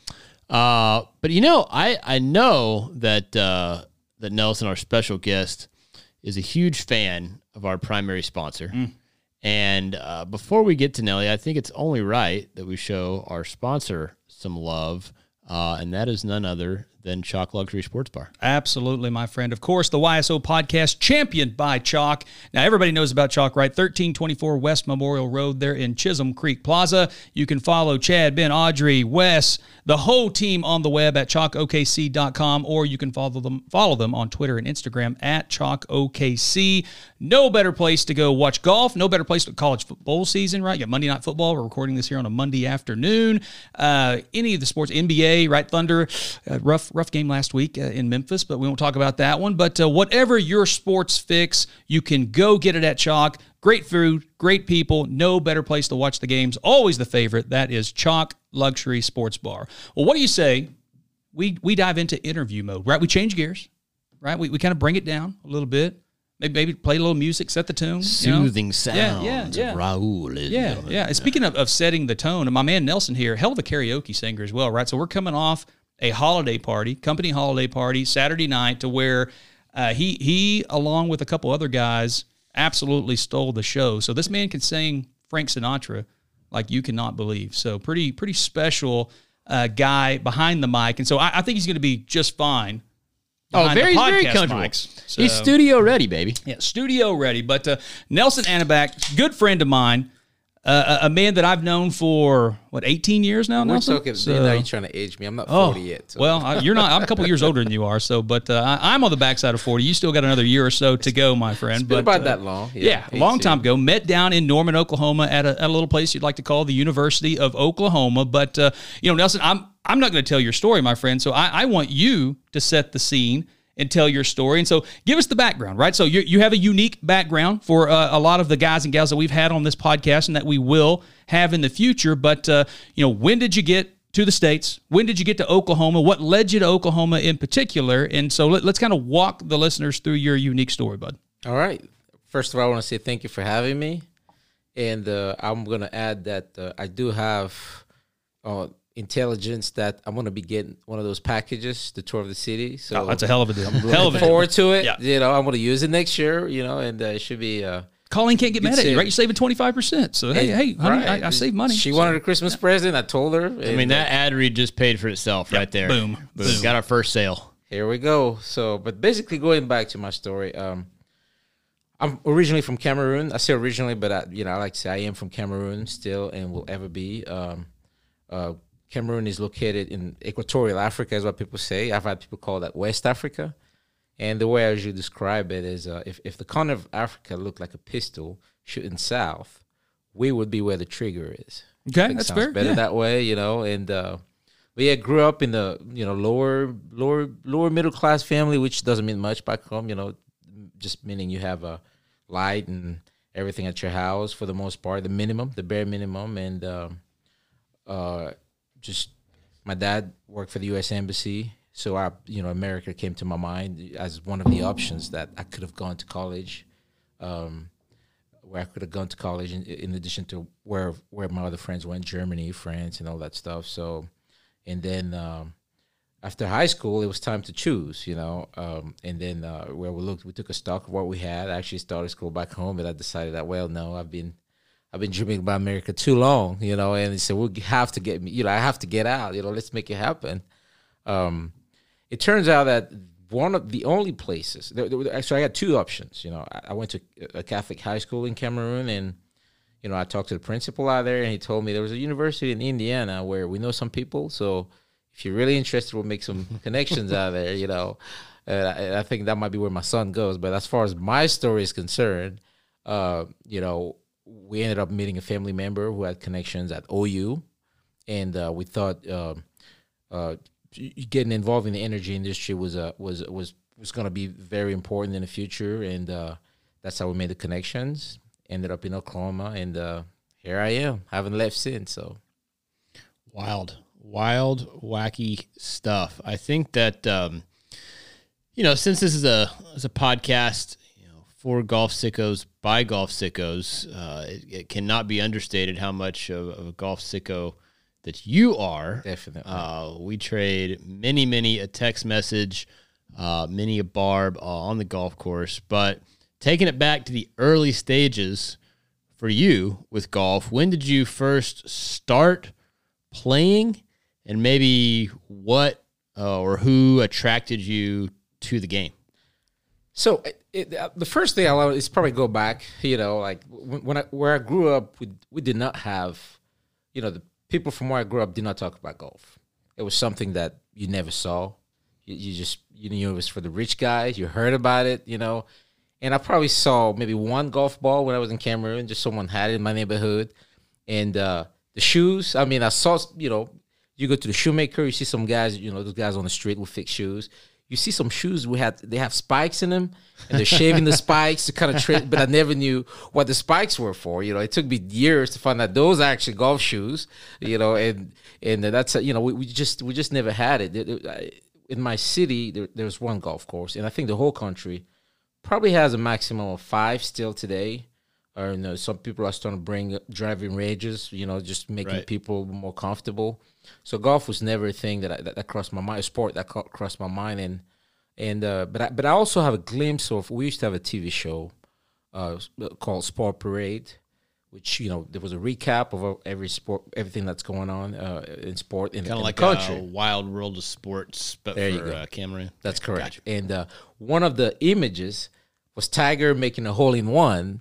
Uh, but you know, I I know that uh, that Nelson, our special guest, is a huge fan of our primary sponsor. And uh, before we get to Nelly, I think it's only right that we show our sponsor some love, uh, and that is none other than Chalk Luxury Sports Bar. Absolutely, my friend. Of course, the YSO podcast championed by Chalk. Now, everybody knows about Chalk, right? 1324 West Memorial Road there in Chisholm Creek Plaza. You can follow Chad, Ben, Audrey, Wes, the whole team on the web at chalkokc.com, or you can follow them follow them on Twitter and Instagram at chalkokc. No better place to go watch golf. No better place to college football season, right? You got Monday Night Football. We're recording this here on a Monday afternoon. Uh, any of the sports, NBA, right? Thunder, uh, rough rough game last week uh, in Memphis, but we won't talk about that one. But uh, whatever your sports fix, you can go get it at Chalk. Great food, great people, no better place to watch the games. Always the favorite. That is Chalk Luxury Sports Bar. Well, what do you say? We we dive into interview mode, right? We change gears, right? We, we kind of bring it down a little bit. maybe, maybe play a little music, set the tune. you know? Soothing sounds yeah, yeah. of Raul. is- Yeah, yeah. And speaking of, of setting the tone, and my man Nelson here, hell of a karaoke singer as well, right? So we're coming off a holiday party, company holiday party, Saturday night, to where uh, he he along with a couple other guys absolutely stole the show. So this man can sing Frank Sinatra like you cannot believe. So pretty pretty special uh, guy behind the mic, and so I, I think he's going to be just fine. Oh, very, very comfortable. mics. He's studio ready, baby. yeah, studio ready. But uh, Nelson Anaback, good friend of mine, uh, a a man that I've known for what 18 years now. We're Nelson. talking. So- now you're trying to age me. I'm not Oh, 40 yet. So. well, I, you're not. I'm a couple years older than you are. So, but uh, I, I'm on the backside of 40. You still got another year or so to go, my friend. been but about uh, that long. Yeah, a long time ago. Met down in Norman, Oklahoma, at a, at a little place you'd like to call the University of Oklahoma. But uh, you know, Nelson, I'm I'm not going to tell your story, my friend. So I, I want you to set the scene and tell your story. And so give us the background, right? So you you have a unique background for uh, a lot of the guys and gals that we've had on this podcast and that we will have in the future. But uh, you know, when did you get to the states? When did you get to Oklahoma? What led you to Oklahoma in particular? And so let, let's kind of walk the listeners through your unique story, bud. All right. First of all, I want to say thank you for having me, and uh, I'm going to add that uh, I do have uh, intelligence that I'm going to be getting one of those packages, the tour of the city. So Oh, that's a hell of a deal. I'm hell of looking a deal. forward to it. Yeah. You know, I'm going to use it next year. You know, and uh, it should be. Uh, Colleen can't get mad at you, right? You're saving twenty five percent. So hey, hey, honey, right. I, I saved money. She So- wanted a Christmas present. I told her. I mean, that ad read just paid for itself right there. boom, boom. Got our first sale. Here we go. So, but basically, going back to my story, um, I'm originally from Cameroon. I say originally, but I, you know, I like to say I am from Cameroon still, and will ever be. Um, uh, Cameroon is located in equatorial Africa, is what people say. I've had people call that West Africa, and the way I usually describe it is, uh, if if the corner of Africa looked like a pistol shooting south, we would be where the trigger is. Okay, that's sounds fair. Better Yeah. that way, you know. And uh, but yeah, grew up in the you know lower lower lower middle class family, which doesn't mean much back home. You know, just meaning you have a light and everything at your house for the most part, the minimum, the bare minimum, and um, uh, just my dad worked for the U.S. Embassy, so I you know America came to my mind as one of the options that I could have gone to college. Um, where I could have gone to college in, in addition to where where my other friends went, Germany, France, and all that stuff. So, and then um, after high school, it was time to choose, you know. Um, and then uh, where we looked, we took a stock of what we had. I actually started school back home, and I decided that well, no, I've been I've been dreaming about America too long, you know. And he said we have to get me, you know, I have to get out, you know. Let's make it happen. Um, it turns out that one of the only places, there, there, so I had two options. You know, I, I went to a Catholic high school in Cameroon, and you know, I talked to the principal out there, and he told me there was a university in Indiana where we know some people. So if you're really interested, we'll make some connections out there. You know, and I, I think that might be where my son goes. But as far as my story is concerned, uh, you know, we ended up meeting a family member who had connections at OU, and uh, we thought. Um, uh, getting involved in the energy industry was uh, was was was going to be very important in the future, and uh, that's how we made the connections. Ended up in Oklahoma, and uh, here I am. Haven't left since. So Wild, wild, wacky stuff. I think that um, you know, since this is a is a podcast, for golf sickos by golf sickos, uh, it, it cannot be understated how much of, of a golf sicko that you are. definitely, Uh, we trade many, many a text message, uh, many a barb uh, on the golf course. But taking it back to the early stages for you with golf, when did you first start playing, and maybe what uh, or who attracted you to the game? So it, it, uh, the first thing I love is probably go back. You know, like when, I where I grew up, we we did not have, you know, the people from where I grew up did not talk about golf. It was something that you never saw. You, you just you knew it was for the rich guys. You heard about it, you know. And I probably saw maybe one golf ball when I was in Cameroon. Just someone had it in my neighborhood, and uh, the shoes. I mean, I saw you know, you go to the shoemaker, you see some guys, you know, those guys on the street with fixed shoes. You see some shoes we had they have spikes in them, and they're shaving the spikes to kind of trick. But I never knew what the spikes were for. You know, it took me years to find out those are actually golf shoes. You know, and and that's you know we, we just we just never had it. It- it- In my city, there, there's one golf course, and I think the whole country probably has a maximum of five still today. Or you know, some people are starting to bring driving ranges. You know, just making Right. people more comfortable. So golf was never a thing that I, that, that crossed my mind. A sport that crossed my mind, and and uh, but I, but I also have a glimpse of. We used to have a TV show uh, called Sport Parade, which you know there was a recap of uh, every sport, everything that's going on uh, in sport in, Kind in of like the country. a wild world of sports, but There for uh, Cameroon. That's correct. gotcha. And uh, one of the images was Tiger making a hole in one.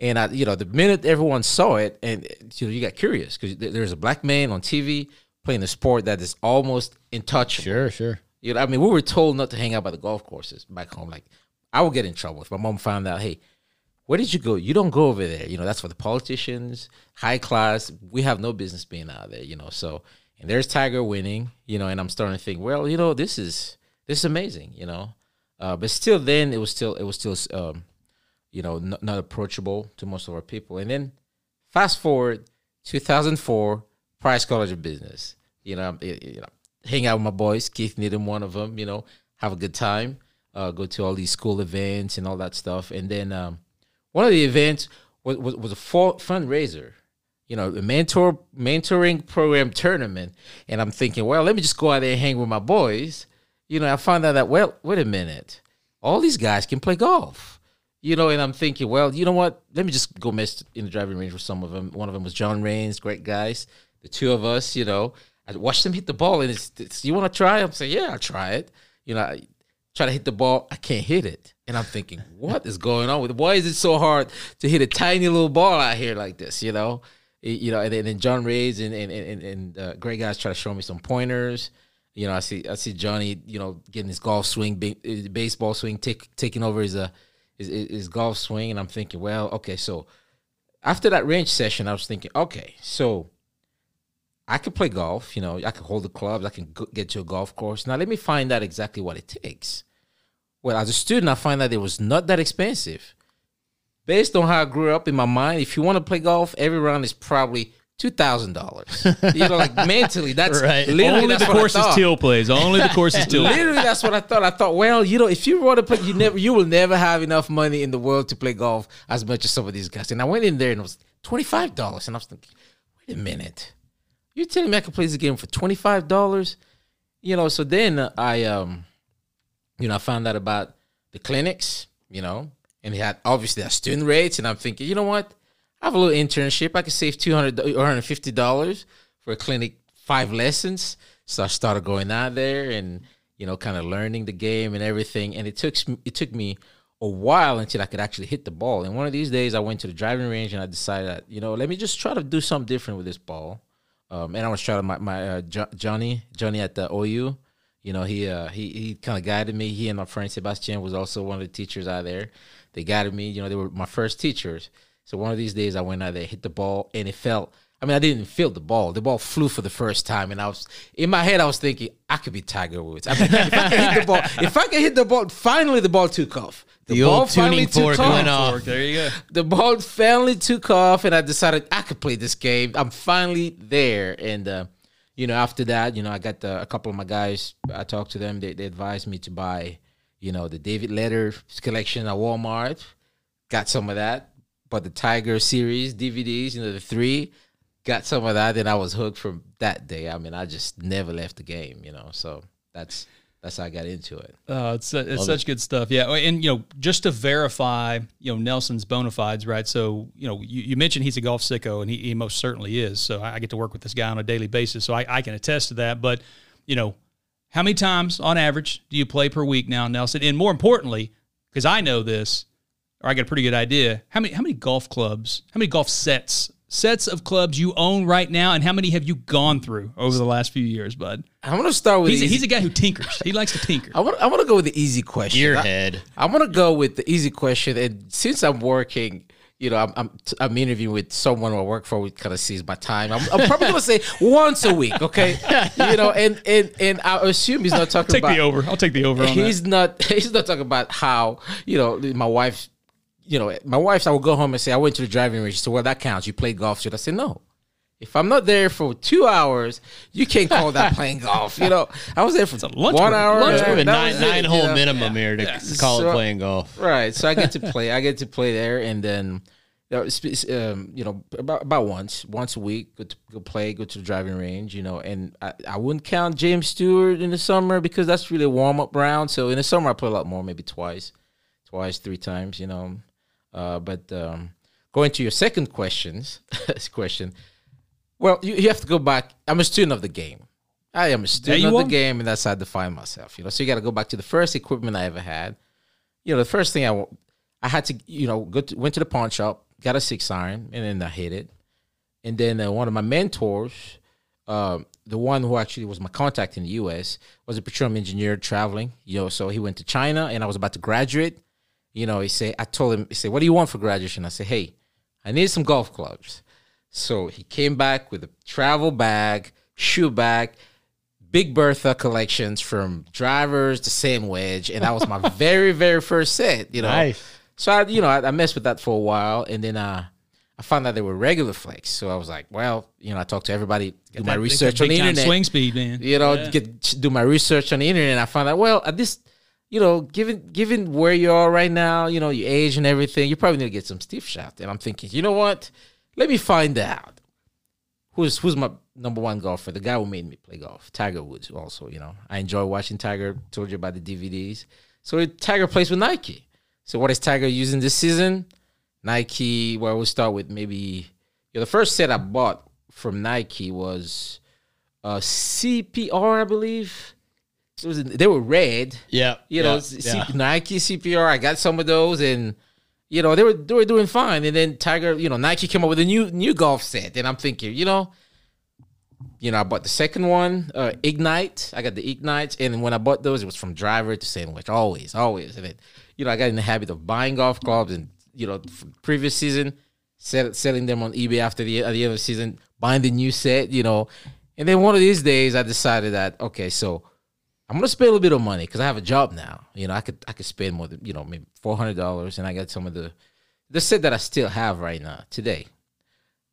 And I, you know, the minute everyone saw it, and you know, you got curious because there's a black man on TV playing a sport that is almost in touch. Sure, sure. You know, I mean, we were told not to hang out by the golf courses back home. Like, I would get in trouble if my mom found out, hey, where did you go? You don't go over there. You know, that's for the politicians, high class. We have no business being out there, you know. So, and there's Tiger winning, you know, and I'm starting to think, well, you know, this is this is amazing, you know. Uh, but still, then it was still it was still, um, you know, not, not approachable to most of our people. And then fast forward 2004, Price College of Business. You know, you know, hang out with my boys, Keith Needham, one of them. You know, have a good time, uh, go to all these school events and all that stuff. And then um, one of the events was was, was a fall fundraiser. You know, a mentor mentoring program tournament. And I'm thinking, well, let me just go out there and hang with my boys. You know, I found out that well, wait a minute, all these guys can play golf you know, and I'm thinking, well, you know what? Let me just go mess in the driving range with some of them. One of them was John Rains, great guys. The two of us, you know, I watched them hit the ball, and it's, it's you want to try? I'm saying, yeah, I'll try it. You know, I try to hit the ball, I can't hit it, and I'm thinking, what is going on with? Why is it so hard to hit a tiny little ball out here like this? You know, It- you know, and then, John Rays and and and, and uh, great guys try to show me some pointers. You know, I see I see Johnny, you know, getting his golf swing, baseball swing, take, taking over his uh his his golf swing, and I'm thinking, well, okay, so after that range session, I was thinking, okay, so I could play golf. You know, I could hold the clubs. I can go, get to a golf course. Now let me find out exactly what it takes. Well, as a student, I find that it was not that expensive. Based on how I grew up in my mind, if you want to play golf, every round is probably two thousand dollars. You know, like mentally, that's Right. literally Only that's the courses. Teal plays. Only the courses Teal. Literally, that's what I thought. I thought, well, you know, if you want to play, you never, you will never have enough money in the world to play golf as much as some of these guys. And I went in there and it was twenty five dollars, and I was thinking, wait a minute, you're telling me I can play this game for twenty five dollars? You know, so then I, um, you know, I found out about the clinics, you know, and they had obviously their student rates, and I'm thinking, you know what, I have a little internship, I could save two hundred or hundred fifty dollars for a clinic, five lessons. So I started going out there and you know, kind of learning the game and everything. And it took it took me a while until I could actually hit the ball. And one of these days, I went to the driving range and I decided, that, you know, let me just try to do something different with this ball. Um, and I was to my, my uh, Jo- Johnny Johnny at the OU. You know, he uh, he he kind of guided me. He and my friend Sebastian was also one of the teachers out there. They guided me. You know, they were my first teachers. So one of these days, I went out there, hit the ball, and it felt. I mean, I didn't feel the ball. The ball flew for the first time, and I was in my head. I was thinking, I could be Tiger Woods. I mean, if I can hit the ball, if I can hit the ball, finally the ball took off. The old tuning fork went off. Fork, There you go. the ball finally took off and I decided I could play this game. I'm finally there. And, uh, you know, after that, you know, I got the, a couple of my guys, I talked to them. They, they advised me to buy, you know, the David Leadbetter collection at Walmart. Got some of that. But the Tiger series DVDs, you know, the three, got some of that. And I was hooked from that day. I mean, I just never left the game, you know. So that's that's how I got into it. Uh, it's it's such good stuff. Yeah, and you know, just to verify, you know, Nelson's bona fides, right? So, you know, you, you mentioned he's a golf sicko, and he, he most certainly is. So I, I get to work with this guy on a daily basis, so I, I can attest to that. But, you know, how many times on average do you play per week now, Nelson? And more importantly, because I know this, or I got a pretty good idea, how many how many golf clubs, how many golf sets, sets of clubs you own right now, and how many have you gone through over the last few years, bud? I'm gonna start with He's a, he's a guy who tinkers. He likes to tinker. I want I want to go with the easy question. I- Gearhead. I'm gonna go with the easy question, and since I'm working, you know, I'm I'm, I'm interviewing with someone I work for. We kind of sees my time. I'm, I'm probably gonna say once a week, okay? You know, and and and I assume he's not talking Take about the over. I'll take the over on that. he's not he's not talking about how you know my wife you know my wife i would go home and say i went to the driving range so well that counts you played golf should i say no If I'm not there for two hours, you can't call that playing golf. You know, I was there for lunch one break. hour. Lunch a nine, was it, nine you hole know? minimum here to call So- it playing golf. Right. So I get to play. I get to play there, and then, um, you know, about about once, once a week, go to go play, go to the driving range, you know. And I, I wouldn't count James Stewart in the summer because that's really a warm up round. So in the summer, I play a lot more, maybe twice, twice, three times, you know. Uh, but um, going to your second questions, question. Well, you, you have to go back. I'm a student of the game. I am a student of the game, and that's how I define myself. You know, so you got to go back to the first equipment I ever had you know, the first thing I, I had to, you know, go to, went to the pawn shop, got a six iron, and then I hit it. And then uh, one of my mentors, um, the one who actually was my contact in the U.S., was a petroleum engineer traveling. You know, so he went to China, and I was about to graduate. You know, he said, I told him, he said, "What do you want for graduation?" I said, "Hey, I need some golf clubs." So he came back with a travel bag, shoe bag, Big Bertha collections from drivers to sand wedge, and that was my very very first set. You know, Nice. so I you know I, I messed with that for a while, and then uh, I found out they were regular flex. So I was like, well, you know, I talked to everybody, do my research on the internet, Swing speed, man. you know, Yeah. get do my research on the internet. And I found out, well, at this, you know, given given where you are right now, you know, your age and everything, you probably need to get some stiff shot. And I'm thinking, you know what? Let me find out who's who's my number one golfer. The guy who made me play golf, Tiger Woods. Also, you know, I enjoy watching Tiger. Told you about the DVDs. So Tiger plays with Nike. So what is Tiger using this season? Nike. Well, we'll start with maybe. Yeah, the first set I bought from Nike was uh, CPR, I believe. It was they were red. Yeah. You know, yeah, C- yeah. Nike CPR. I got some of those, and you know they were they were doing fine. And then Tiger, you know, Nike came up with a new new golf set, and I'm thinking, you know, you know, I bought the second one, uh, Ignite. I got the Ignite, and when I bought those, it was from driver to sand wedge, always, always. And then, you know, I got in the habit of buying golf clubs, and you know, previous season, sell, selling them on eBay after the at the end of the season, buying the new set, you know, and then one of these days, I decided that okay, so I'm gonna spend a little bit of money because I have a job now. You know, I could I could spend more than you know maybe four hundred dollars, and I got some of the the set that I still have right now today.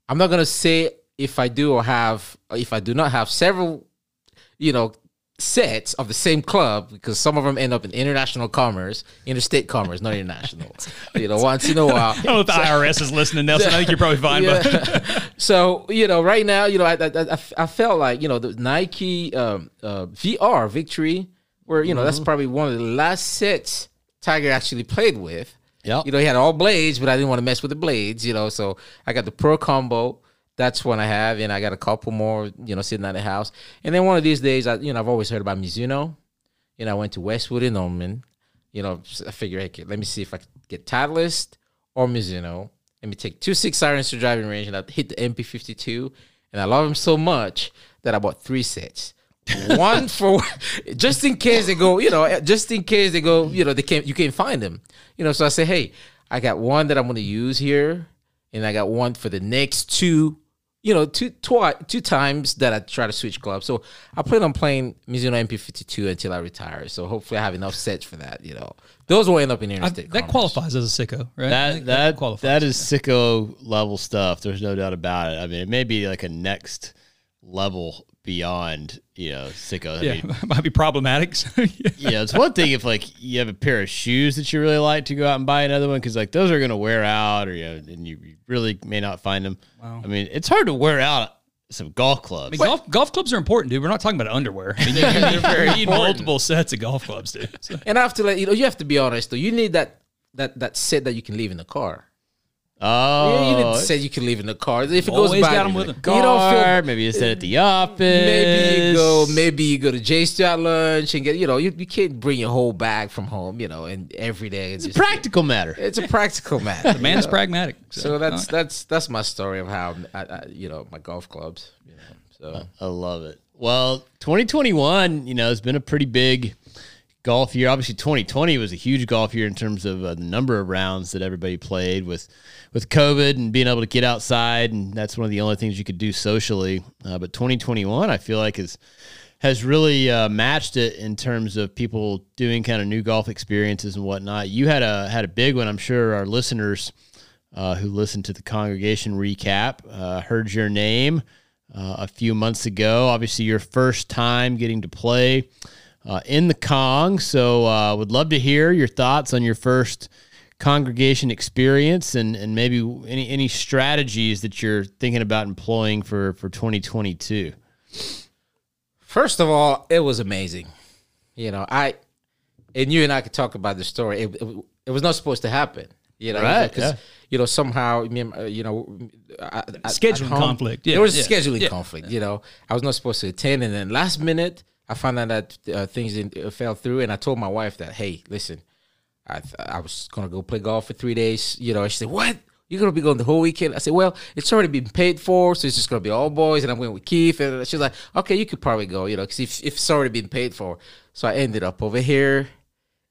I'm not gonna say if I do or have or if I do not have several, you know, sets of the same club because some of them end up in international commerce, interstate commerce, not international. you know, once in a while. I don't know if the IRS is listening, Nelson. I think you're probably fine. But Yeah. so you know, right now, you know, I I, I, felt like you know the Nike um, uh, VR Victory, where you know that's probably one of the last sets Tiger actually played with. Yep. You know, he had all blades, but I didn't want to mess with the blades. You know, so I got the Pro Combo. That's one I have, and I got a couple more. You know, sitting at the house. And then one of these days, I you know I've always heard about Mizuno. You know, I went to Westwood and Norman. You know, I figured, hey, let me see if I get Titleist or Mizuno. Let me take two six irons to driving range, and I hit the MP52. And I love them so much that I bought three sets. One for just in case they go, you know, eh, just in case they go, you know, they can't, you can't find them, you know. So I say, hey, I got one that I'm going to use here, and I got one for the next two, you know, two twi- two times that I try to switch clubs. So I plan on playing Mizuno MP52 until I retire. So hopefully I have enough sets for that. You know, those will end up in I- interstate. that commerce. qualifies as a sicko, right? I That that qualifies. that is sicko level stuff. There's no doubt about it. I mean, it may be like a next level beyond, you know, sicko. I yeah, mean, might be problematic. So, yeah. yeah, it's one thing if like you have a pair of shoes that you really like to go out and buy another one because like those are gonna wear out or you know, and you you really may not find them. I mean, it's hard to wear out some golf clubs. I mean, golf, golf clubs are important, dude. We're not talking about underwear. I mean, you, you need multiple sets of golf clubs, dude. So- And I have to let you know, you have to be honest though. You need that that that set that you can leave in the car. Oh, you need to say you can leave in the car. If it goes bad, got 'em with you don't feel. maybe you sit at the office. Maybe you go. Maybe you go to J Street lunch and get. You know, you, you can't bring your whole bag from home. You know, and every day it's, It's a practical matter. It's a practical matter. The man is pragmatic. So that's that's that's my story of how I, I, you know my golf clubs. You know, so I love it. Well, 2021, you know, has been a pretty big golf year. Obviously, 2020 was a huge golf year in terms of uh, the number of rounds that everybody played with with COVID and being able to get outside, and that's one of the only things you could do socially. Uh, but 2021, I feel like is has really uh, matched it in terms of people doing kind of new golf experiences and whatnot. You had a had a big one. I'm sure our listeners uh, who listened to the congregation recap. Uh, heard your name uh, a few months ago. Obviously, your first time getting to play uh, in the Cong. So, uh, would love to hear your thoughts on your first congregation experience and, and maybe any any strategies that you're thinking about employing for for 2022. First of all, it was amazing. You know, I and you and I could talk about the story. It, it, it was not supposed to happen. You know, Right, because yeah. you know somehow, me and, uh, you know, I- I- Scheduling home, conflict. Yeah, there was a yeah, scheduling yeah. conflict. You know, I was not supposed to attend, and then last minute, I found out that uh, things didn't, uh, fell through, and I told my wife that, hey, listen, I th- I was gonna go play golf for three days. You know, she said, "What? You're gonna be going the whole weekend?" I said, "Well, it's already been paid for, so it's just gonna be all boys." And I'm going with Keith, and she's like, "Okay, you could probably go." You know, because if, if it's already been paid for, so I ended up over here,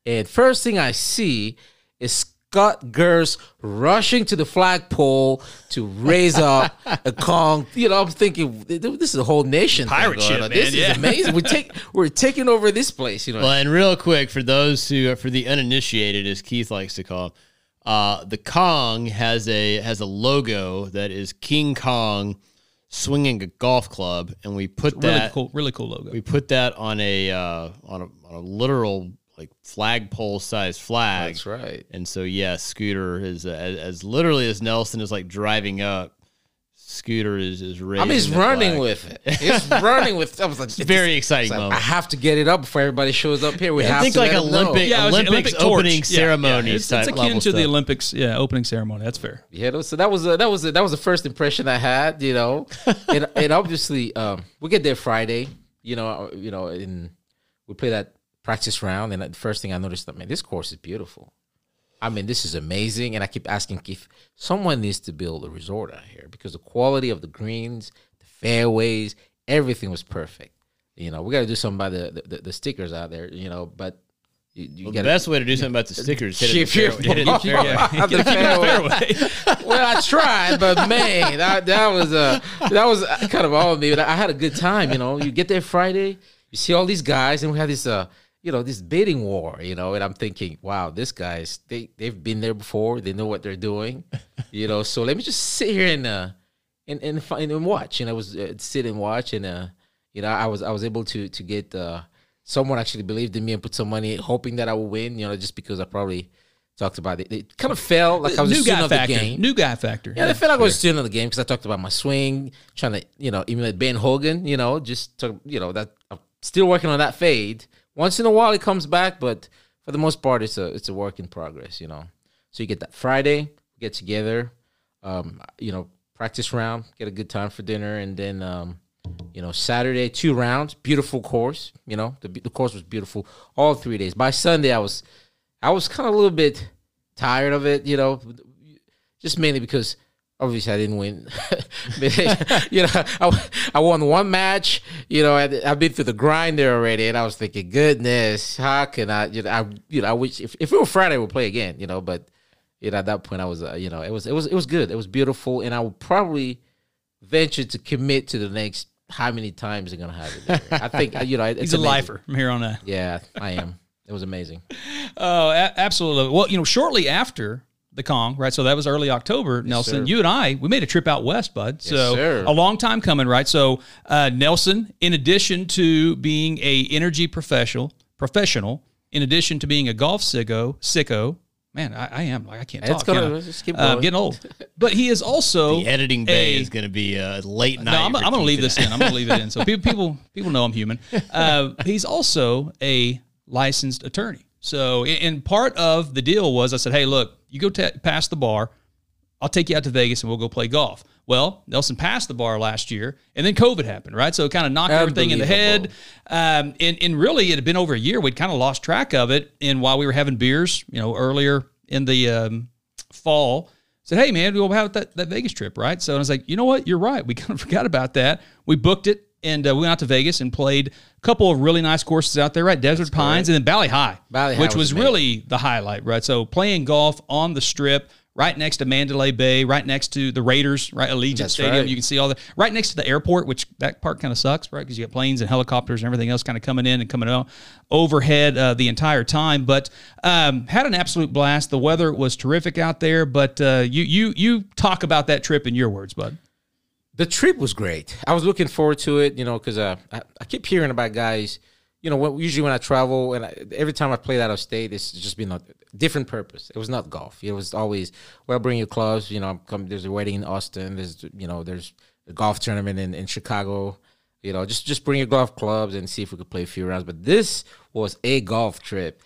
and first thing I see is Scott Gers rushing to the flagpole to raise up a Cong. You know, I'm thinking this is a whole nation Pirate going ship, man, This yeah. is amazing. We take we're taking over this place. You know, Well, and real quick for those who for the uninitiated, as Keith likes to call, uh, the Cong has a has a logo that is King Kong swinging a golf club, and we put Really that cool, really cool logo. we put that on a uh, on a on a literal like flagpole size flag. that's right. And so yes, Scooter is uh, as, as literally as Nelson is like driving up. Scooter is is I mean, he's running flag. with it. He's running with. I was like, It's very exciting like, moment. I have to get it up before everybody shows up here. We I have think to like let 'em know. Olympic- yeah, it was the Olympics Olympic torch. opening Yeah, yeah. ceremonies It's, it's akin level to the. Olympics, yeah, opening ceremony. That's fair. Yeah, so that was a, that was a, that was the first impression I had, you know, and, and obviously um, we get there Friday, you know, uh, you know, and we play that practice round, and the first thing I noticed, I mean, this course is beautiful. I mean, this is amazing, and I keep asking if someone needs to build a resort out here because the quality of the greens, the fairways, everything was perfect. You know, we got to do something about the, the the stickers out there, you know, but. You, you Well, the gotta- best way to do something about the stickers is hit it the fairway. Hit it in the your- fairway. well, I tried, but man, that, that was uh, that was kind of all of me. But I had a good time. You know, you get there Friday, you see all these guys, and we have this uh, you know, this bidding war. You know, and I'm thinking, wow, this guys they they've been there before. They know what they're doing. You know, so let me just sit here and uh, and and find and watch. And I was uh, sit and watch, and uh, you know, I was I was able to to get uh, someone actually believed in me and put some money, hoping that I would win. You know, just because I probably talked about it. It kind of felt like I was a New student guy of the factor. game. New guy factor. Yeah, I felt like I was a student of the game because I talked about my swing, trying to, you know, emulate Ben Hogan, you know, just to, you know, that I'm still working on that fade. Once in a while it comes back, but for the most part it's a it's a work in progress, you know. So you get that Friday, get together, um, you know, practice round, get a good time for dinner, and then um, you know, Saturday, two rounds, beautiful course, you know, the the course was beautiful all three days. By Sunday I was I was kind of a little bit tired of it, you know, just mainly because obviously I didn't win. you know, I, I won one match. You know, I, I've been through the grind there already, and I was thinking, goodness, how can I? You know, I you know, I wish if, if it were Friday, we'd play again. You know, but you know, at that point, I was, uh, you know, it was it was it was good. It was beautiful, and I would probably venture to commit to the next. How many times they're gonna have it? I think you know. It's He's a amazing. lifer from here on out. Yeah, I am. It was amazing. Oh, a- absolutely. Well, you know, shortly after the Cong, right? So that was early October. Nelson, sir. you and I, we made a trip out west, bud. so sir. a long time coming, right? So uh, Nelson, in addition to being a energy professional, professional, in addition to being a golf sicko, sicko. Man, I, I am like I can't It's talk. gonna- can I? just keep Uh, getting old, but he is also The editing bay a- is going to be a late night. no, I'm, I'm going to leave this in. I'm going to leave it in. So people, people, people know I'm human. Uh, he's also a licensed attorney. So, and- part of the deal was I said, hey, look, you go ta past the bar. I'll take you out to Vegas and we'll go play golf. Well, Nelson passed the bar last year, and then COVID happened, right? So it kind of knocked everything in the head. Um, and, and really, it had been over a year. We'd kind of lost track of it. And while we were having beers, you know, earlier in the um, fall, said, "Hey, man, we'll have that that Vegas trip, right?" So I was like, "You know what? You're right. We kind of forgot about that. We booked it, and uh, we went out to Vegas and played a couple of really nice courses out there, right? Desert Pines and then Bali Hai, High which was amazing. really the highlight, right? So playing golf on the Strip, right next to Mandalay Bay, right next to the Raiders, right Allegiant That's Stadium. right. You can see all the right next to the airport, which that part kind of sucks, right? Because you got planes and helicopters and everything else kind of coming in and coming out overhead uh, the entire time. But um, had an absolute blast. The weather was terrific out there. But uh, you you you talk about that trip in your words, bud. The trip was great. I was looking forward to it, you know, because uh, I, I keep hearing about guys. You know, when, usually when I travel and I, every time I played out of state, it's just been a different purpose. It was not golf. It was always well, bring your clubs. You know, come, there's a wedding in Austin. There's you know, there's a golf tournament in, in Chicago. You know, just just bring your golf clubs and see if we could play a few rounds. But this was a golf trip,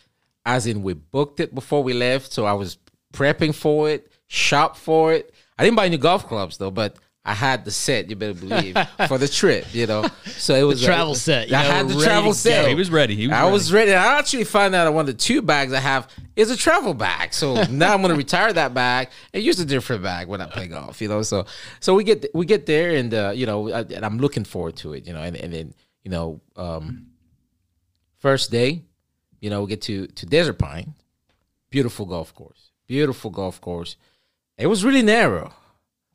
as in we booked it before we left. So I was prepping for it, shop for it. I didn't buy new golf clubs though, but I had the set. You better believe for the trip. You know, so it was a- travel set, you I had the travel set. go. He was ready. He was I ready. was ready. I actually find out one of the two bags I have is a travel bag. So now I'm going to retire that bag and use a different bag when I play golf. You know, so so we get we get there and uh, you know I, and I'm looking forward to it. You know, and, and then you know um, first day, you know we get to to Desert Pine, beautiful golf course, beautiful golf course. It was really narrow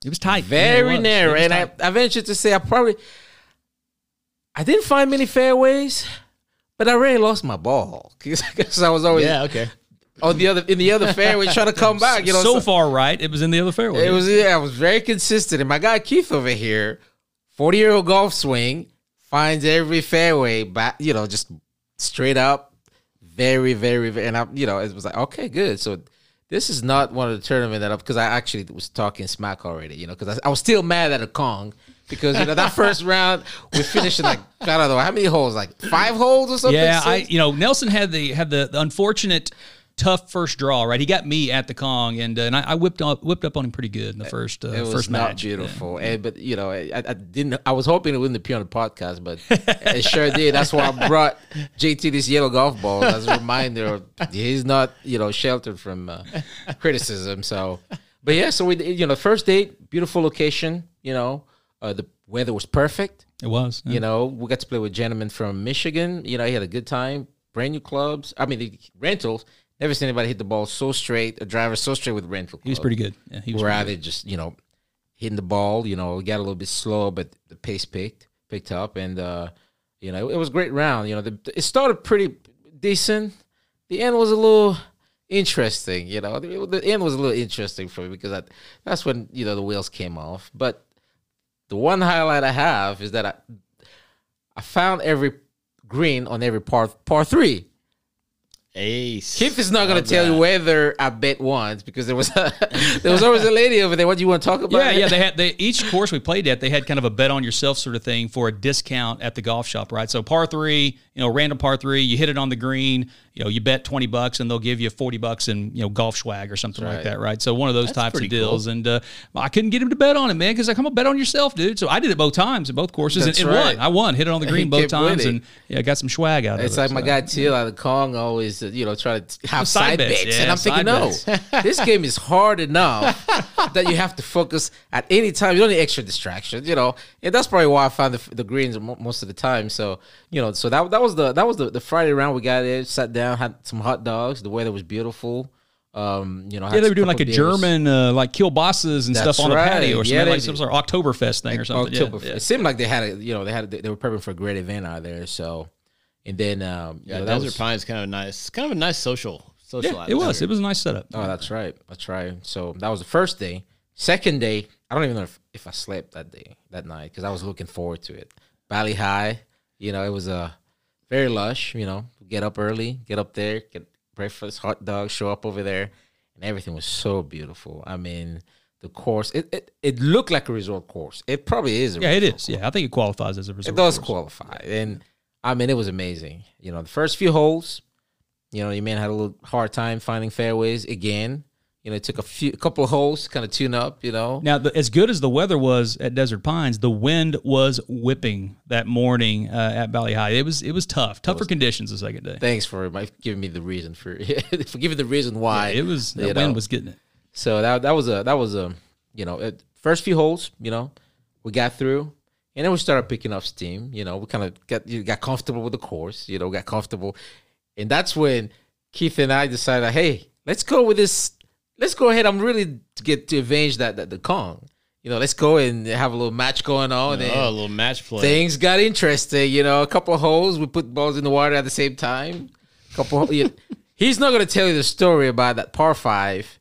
It was tight. very was. narrow. And I, tight. I venture to say I probably I didn't find many fairways, but I really lost my ball because I was always Yeah, okay. on the other in the other fairway trying to come back. You know, so far right, it was in the other fairway. it was yeah, I was very consistent. And my guy Keith over here, forty year old golf swing, finds every fairway back. You know, just straight up, very very. very and I, you know, it was like okay, good. So. This is not one of the tournament that I because I actually was talking smack already, you know, because I, I was still mad at a Cong because you know that first round we finished in like I don't know how many holes, like five holes or something. Yeah, I you know Nelson had the had the, the unfortunate tough first draw. Right, he got me at the Cong, and uh, and I, I whipped up whipped up on him pretty good in the first uh, It was first not match. beautiful, and but you know, I, I didn't. I was hoping it wouldn't appear on the podcast, but it sure did. That's why I brought JT this yellow golf ball as a reminder. Of, he's not, you know, sheltered from uh, criticism. So, but yeah, so we, you know, first date, beautiful location. You know, uh, the weather was perfect. It was. yeah. You know, we got to play with gentlemen from Michigan. You know, he had a good time. Brand new clubs. I mean, the rentals. Never seen anybody hit the ball so straight. A driver so straight with rental. he was pretty good. Yeah, he was. pretty either just you know hitting the ball, you know, got a little bit slow, but the pace picked picked up, and uh, you know it was a great round. You know, the, it started pretty decent. The end was a little interesting. You know, the, the end was a little interesting for me because that, that's when you know the wheels came off. But the one highlight I have is that I I found every green on every par par three. Ace. Keith is not going to tell you whether I bet once because there was a, there was always a lady over there. What do you want to talk about? Yeah, yeah. They had they each course we played at. They had kind of a bet on yourself sort of thing for a discount at the golf shop, right? So par three, you know, random par three, you hit it on the green, you know, you bet twenty bucks and they'll give you forty bucks in you know golf swag or something like that, right? So one of those That's types of pretty deals, and uh, I couldn't get him to bet on it, man, because I come on, bet on yourself, dude. So I did it both times at both courses That's and, and right. won. I won, hit it on the He green both times, winning. and yeah, got some swag out It's of it. It's like my so. guy Teal out of Cong always, uh, you know, try to have Side side, bets, bets, yeah, and I'm thinking, no, this game is hard enough that you have to focus at any time. You don't need extra distractions, you know, and that's probably why I find the, the greens most of the time. So, you know, so that that was the that was the, the Friday round. We got there, sat down, had some hot dogs. The weather was beautiful. Um, you know, Yeah, they were doing like a German, uh, like kielbases and That's stuff on the patio or something, Yeah, like some sort of Oktoberfest thing or something. Yeah, yeah. It seemed like they had a, you know, they had a, they were prepping for a great event out there. So, and then um, you Yeah, know, that Desert was- Pine is kind of a nice, kind of a nice social, social. Yeah, it was. It was a nice setup. Oh, that's right. That's right. So that was the first day. Second day, I don't even know if, if I slept that day, that night, because I was looking forward to it. Valley High, you know, it was a very lush. You know, get up early, get up there, get breakfast, hot dogs, show up over there, and everything was so beautiful. I mean, the course, it it, it looked like a resort course. It probably is. A Yeah, it resort is. Yeah, I think it qualifies as a resort. it does course. qualify. And I mean, it was amazing. You know, the first few holes, you know, your man had a little hard time finding fairways again. You know, it took a few, a couple of holes to kind of tune up. You know, Now, the, as good as the weather was at Desert Pines, the wind was whipping that morning uh, at Valley High. It was it was tough, tougher conditions the second day. thanks for giving me the reason for for giving the reason why it was the wind know. was getting it. So that that was a that was a you know it, first few holes. You know, we got through, and then we started picking up steam. You know, we kind of got you got comfortable with the course. You know, got comfortable, and that's when Keith and I decided, hey, let's go with this let's go ahead. I'm really to get to avenge that, that the Cong. You know, let's go and have a little match going on. Oh, a little match play. things got interesting. You know, a couple of holes. We put balls in the water at the same time. couple. Of, you- he's not going to tell you the story about that par five.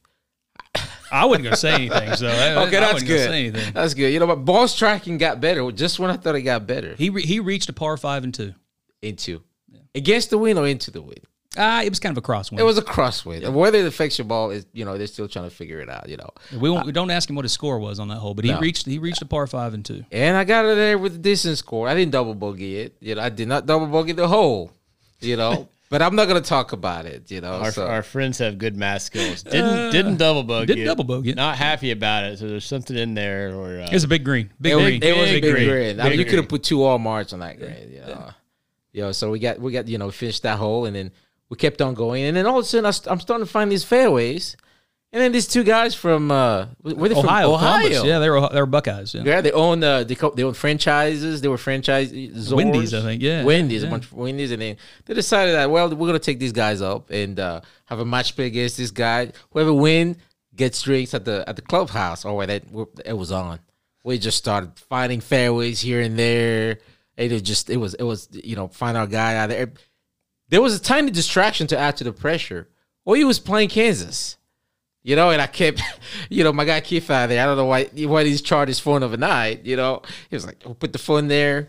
I wasn't going to say anything. So I, Okay, I that's good. Say anything. That's good. You know, but ball striking got better just when I thought it got better. He re- he reached a par five and two. Into against the wind or into the wind. Ah, it was kind of a crosswind. It was a crosswind. And Whether it affects your ball is, you know, they're still trying to figure it out. You know, we, won't, we don't ask him what his score was on that hole, but he No. reached he reached a par five and two. and I got it there with the distance score. I didn't double bogey it. You know, I did not double bogey the hole. You know, but I'm not going to talk about it. You know, Our, so our friends have good math skills. Didn't didn't double bogey. didn't it. double bogey it. Not happy about it. So there's something in there. Or uh, It was a big green, big it was, green. it was a Big big green. green. I mean, Big you could have put two all marks on that green. You know, you know, so we got we got you know finished that hole, and then we kept on going, and then all of a sudden I st- I'm starting to find these fairways, and then these two guys from uh, where they Ohio, from? Ohio. Columbus. Yeah, they were they were Buckeyes. Yeah. Yeah, they own uh, they, co- they own franchises. They were franchise Zors. Wendy's, I think, yeah, Wendy's, yeah. a bunch of Wendy's, and then they decided that well, we're gonna take these guys up and uh, have a match play against this guy. Whoever win gets drinks at the at the clubhouse or where that it was on. We just started finding fairways here and there. It just it was it was you know find our guy out there. There was a tiny distraction to add to the pressure. Well, he was playing Kansas. You know, and I kept, you know, my guy Keith out there. I don't know why why he's charged his phone overnight. You know, he was like, "We'll put the phone there."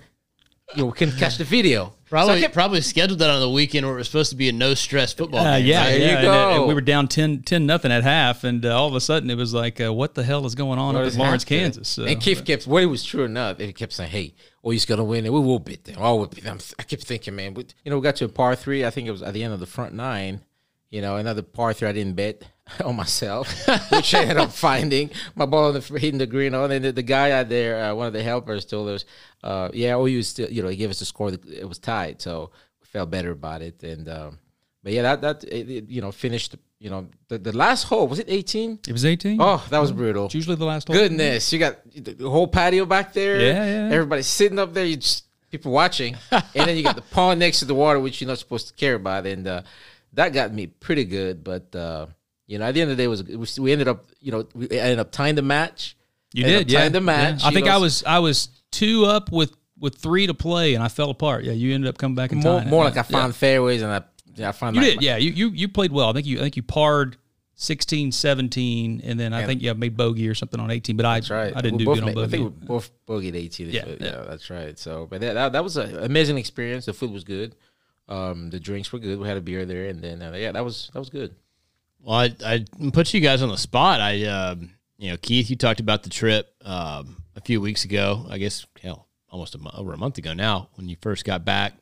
You know, we couldn't catch the video. probably So I kept- probably scheduled that on the weekend where it was supposed to be a no stress football Uh, game. yeah, There you yeah. and, uh, and go. we were down 10, 10 nothing at half, and uh, all of a sudden it was like, uh, what the hell is going on What up in Lawrence. Kansas? So, and Keith kept, what it was true enough, he kept saying, "Hey, oh, he's gonna win, and we will beat them. Oh, we'll beat them." I kept thinking, man, but, you know, we got to a par three. I think it was at the end of the front nine. You know, another par three. I didn't bet on myself, which I ended up finding my ball on the hitting the green. Oh, and then the, the guy out there, uh, one of the helpers, told us, uh, "Yeah, oh, you still, you know, he gave us the score. That it was tied, so we felt better about it." And um, but yeah, that that it, it, you know finished. You know, the, the last hole was it eighteen? it was 18? Oh, that was brutal. It's usually the last hole. Goodness, you got the whole patio back there. Yeah, yeah, yeah. Everybody sitting up there. You just people watching, and then you got the pond next to the water, which you're not supposed to care about, and uh, that got me pretty good. But uh, you know, at the end of the day, it was it we ended up, you know, we ended up tying the match. You did, yeah. tying the match. yeah. I think know, I was I was two up with with three to play, and I fell apart. Yeah, you ended up coming back and more, tying it. more Yeah, like I yeah. found fairways, and I yeah, I found You did, yeah. You, you you played well. I think you I think you parred 16, 17, and then I think you made bogey or something on 18. But I right. I didn't We do good on made- I bogey. think we both bogeyed 18. Yeah, Yeah, yeah. yeah, that's right. So, but that, that, that was an amazing experience. The food was good. Um, the drinks were good. We had a beer there, and then uh, yeah, that was that was good. Well, I, I put you guys on the spot. I, um, you know, Keith, you talked about the trip um, a few weeks ago. I guess hell, almost a, over a month ago now when you first got back,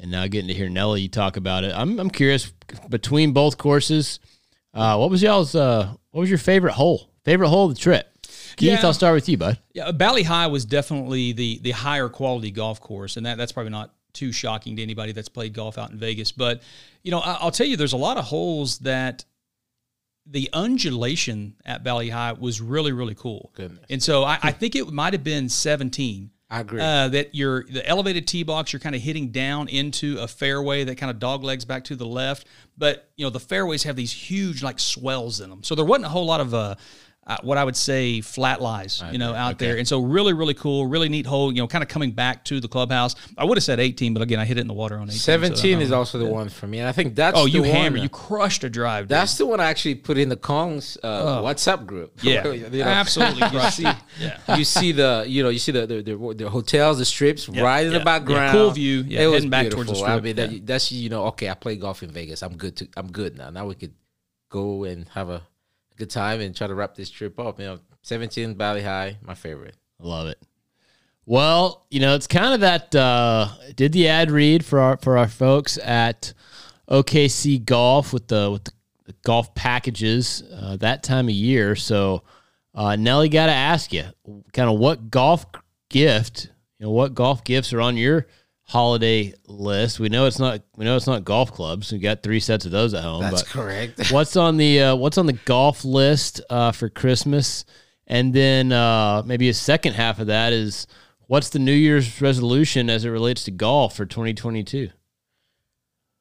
and now getting to hear Nelly you talk about it. I'm I'm curious between both courses, uh, what was y'all's uh, what was your favorite hole? Favorite hole of the trip? Keith, Yeah. I'll start with you, bud. Yeah, Bali Hai was definitely the the higher quality golf course, and that that's probably not too shocking to anybody that's played golf out in Vegas. But you know, I, I'll tell you, there's a lot of holes that the undulation at Bali Hai was really really cool. Goodness. And so I, I think it might have been 17. I agree. Uh, that your the elevated tee box, you're kind of hitting down into a fairway that kind of dog legs back to the left. But you know the fairways have these huge like swells in them, so there wasn't a whole lot of uh, uh, what I would say flat lies, you know, out there. And so really, really cool, really neat hole. You know, kind of coming back to the clubhouse. I would have said 18, but again, I hit it in the water on 18. 17 don't is also the one for me, and I think that's Oh, the you one, hammered, you crushed a drive. dude. That's the one I actually put in the Cong's uh, WhatsApp group. Oh. yeah, You know, absolutely you see. Yeah. you see the, you know, you see the the, the, the hotels, the strips right in the background. Yeah, cool view. Yeah, it was back beautiful. towards the I strip. mean, that, that's you know, okay, I play golf in Vegas. I'm good to, I'm good now. Now we could go and have a good time and try to wrap this trip up. You know, 17 Valley High, my favorite. I love it. Well, you know, it's kind of that uh did the ad read for our for our folks at OKC Golf with the with the, the golf packages uh, that time of year. So uh Nelly got to ask you kind of what golf gift, you know, what golf gifts are on your holiday list. We know it's not we know it's not golf clubs. We got 3 sets of those at home, That's but correct. what's on the uh, what's on the golf list uh, for Christmas, and then uh, maybe a second half of that is what's the New Year's resolution as it relates to golf for 2022?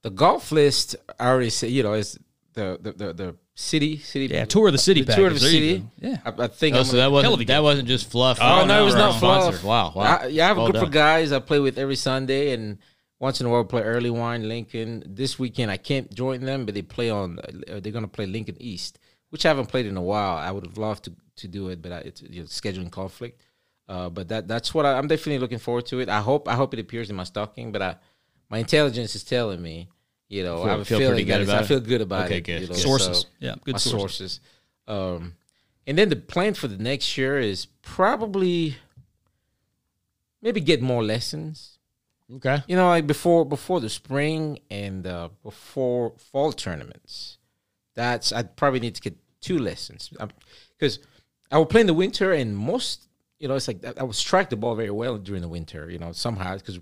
the golf list, I already said, you know, is the the the, the city city. Yeah, tour of the city The tour of the. There city. Yeah. I, I think. Oh, I'm so that Hell of a wasn't that wasn't just fluff. Oh, no, it was not Sponsored. fluff. Wow, wow. I, yeah, I have a Well group done. of guys I play with every Sunday, and once in a while play Earlywine Lincoln. This weekend I can't join them, but they play on. Uh, they're gonna play Lincoln East, which I haven't played in a while. I would have loved to to do it, but I, it's you know, scheduling conflict. Uh, but that that's what I, I'm definitely looking forward to it. I hope I hope it appears in my stocking, but I, my intelligence is telling me, you know, Feel- I have a feel pretty feeling good about it. I feel good about Okay, it. good, you know, good. Sources. so- Yeah, good my sources. sources. Um, and then the plan for the next year is probably maybe get more lessons. Okay. You know, like before before the spring and uh, before fall tournaments. That's I probably need to get two lessons because I will play in the winter and most you know it's like I, I would strike the ball very well during the winter. You know somehow because,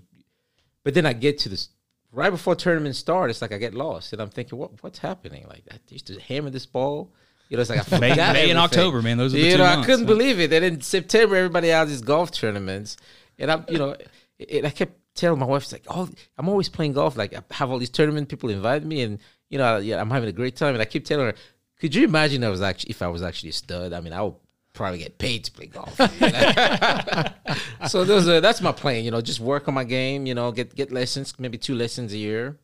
but then I get to this right before tournament start. It's like I get lost and I'm thinking what what's happening? Like I used to hammer this ball. You know, it's like I May, May and. October, man. Those are the You two know, months. I couldn't huh? believe it. And in September, everybody had these golf tournaments, and I'm, you know, it, I kept telling my wife, it's like, oh, I'm always playing golf. Like I have all these tournament people invite me, and you know, yeah, I'm having a great time. And I keep telling her, could you imagine I was actually if I was actually a stud? I mean, I would probably get paid to play golf. so those are that's my plan. You know, just work on my game. You know, get get lessons, maybe two lessons a year,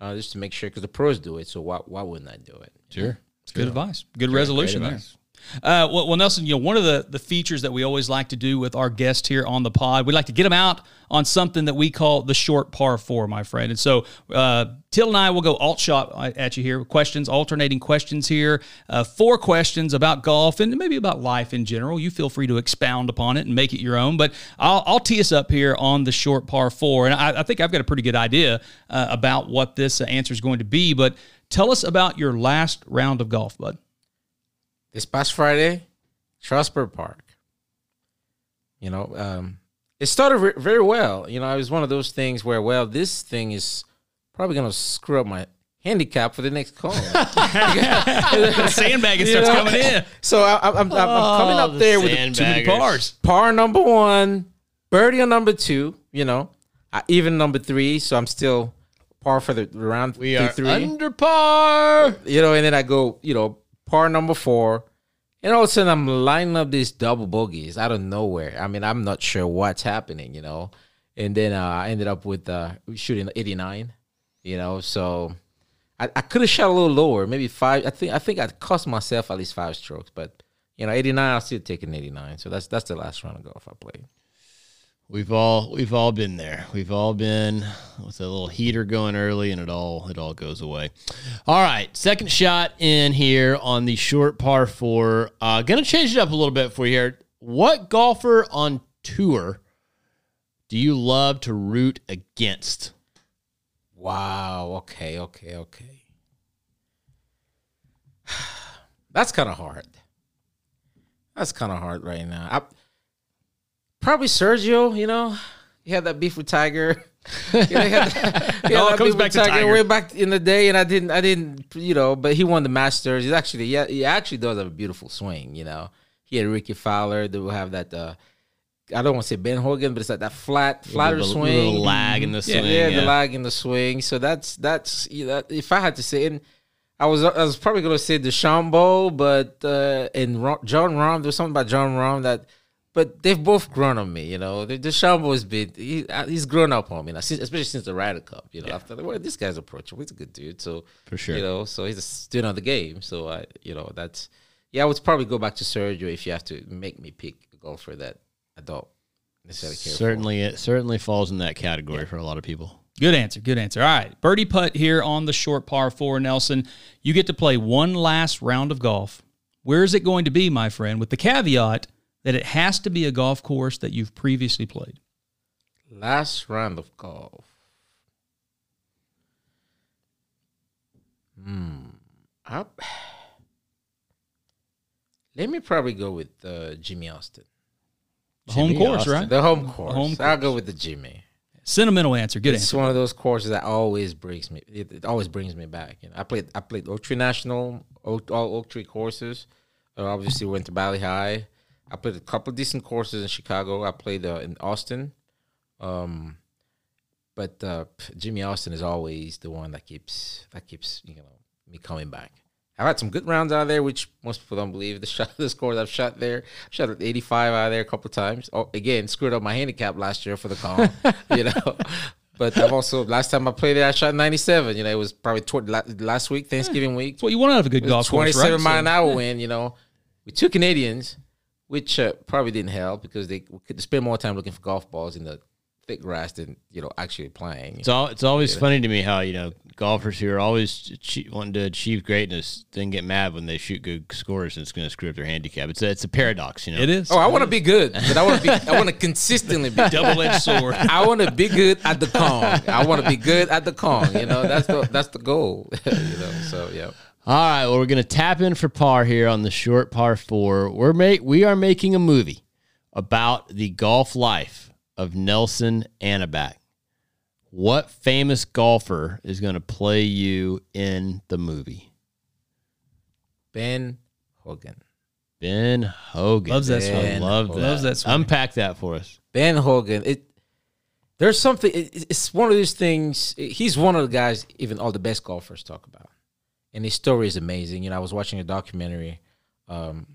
uh, just to make sure because the pros do it. So why why wouldn't I do it? Sure. It's good advice. Good resolution there. advice. Uh, well, well, Nelson, you know, one of the, the features that we always like to do with our guests here on the pod, we like to get them out on something that we call the short par four, my friend. And so, uh, Till and I will go alt shot at you here. Questions, alternating questions here. Uh, four questions about golf and maybe about life in general. You feel free to expound upon it and make it your own. But I'll, I'll tee us up here on the short par four. And I, I think I've got a pretty good idea uh, about what this uh, answer is going to be. But tell us about your last round of golf, bud. This past Friday, Strasburg Park. You know, um, it started ve- very well. You know, it was one of those things where, well, this thing is probably going to screw up my handicap for the next call. Sandbagging You starts know? coming in. so I, I'm, I'm, I'm coming Oh, up the there with sandbaggers. Too many pars. par number one, birdie on number two. You know, I, even number three. So I'm still par for the round We through are three. under par. you know, and then I go, you know, par number four, and all of a sudden I'm lining up these double bogeys out of nowhere. I mean, I'm not sure what's happening, you know, and then uh, I ended up with uh, shooting 89, you know, so I, I could have shot a little lower, maybe five. I think I think I cost myself at least five strokes, but you know, 89, I'll still take an 89. So that's that's the last round of golf I played. We've all we've all been there. We've all been with a little heater going early, and it all it all goes away. All right, second shot in here on the short par four. Uh, gonna change it up a little bit for you here. What golfer on tour do you love to root against? Wow. Okay. Okay. Okay. That's kind of hard. That's kind of hard right now. I, probably Sergio. You know, he had that beef with Tiger. yeah, he had that, he had all comes back with to Tiger. way back in the day, and I didn't. I didn't. You know, but he won the Masters. He's actually. Yeah, he actually does have a beautiful swing. You know, he had Rickie Fowler. They will have that. Uh, I don't want to say Ben Hogan, but it's like that flat, flatter Little- swing. little lag in the swing. yeah, yeah. the lag in the swing. So that's that's you know, if I had to say, and I was I was probably gonna say DeChambeau, but uh, and Ro- Jon Rahm. There's something about Jon Rahm that, but they've both grown on me. You know, the DeChambeau has been he, uh, he's grown up on me, now, since, especially since the Ryder Cup. You know, I thought, well, this guy's approachable. He's a good dude. So For sure. you know, so he's a student of the game. So I, you know, that's yeah. I would probably go back to Sergio if you have to make me pick a golfer that I don't necessarily care. for. Certainly, it certainly falls in that category for a lot of people. Good answer. Good answer. All right. Birdie putt here on the short par four, Nelson. You get to play one last round of golf. Where is it going to be, my friend? With the caveat that it has to be a golf course that you've previously played. Last round of golf. Hmm. I, let me probably go with uh, Jimmie Austin. The home course, Austin. right? The home course. home I'll go with the Jimmie. Sentimental answer. Good answer. It's answer. one of those courses that always brings me. It, it always brings me back. You know, I played. I played Oak Tree National, Oak, all Oak Tree courses. Uh, obviously, went to Bali Hai. I played a couple of decent courses in Chicago. I played uh, in Austin. Um, but uh, Jimmie Austin is always the one that keeps that keeps you know me coming back. I've had some good rounds out of there, which most people don't believe. The shot, the scores I've shot there, I shot at 85 out of there a couple times. Oh, again, screwed up my handicap last year for the Cong, you know. But I've also last time I played there, I shot 97. You know, it was probably toward la- last week, Thanksgiving week. That's what you want out of a good golf course, 27 right? mile an hour win, You know, with two Canadians, which uh, probably didn't help because they could spend more time looking for golf balls in the thick grass than you know actually playing. It's all, it's always funny to me how you know golfers who are always achie- wanting to achieve greatness then get mad when they shoot good scores and it's going to screw up their handicap. It's a, it's a paradox, you know. It is. Oh, I want to be good, but I want to be. I want to consistently be. double edged sword. I want to be good at the Cong. I want to be good at the Cong. You know, that's the that's the goal. you know, so yeah. All right, well, we're going to tap in for par here on the short par four. We're make we are making a movie about the golf life of Nelson Anaback. What famous golfer is going to play you in the movie? Ben Hogan. Ben Hogan. Loves that swing. love that. Loves that swing. Unpack that for us. Ben Hogan. It there's something. It, it's one of these things. He's one of the guys even all the best golfers talk about, and his story is amazing. You know, I was watching a documentary um,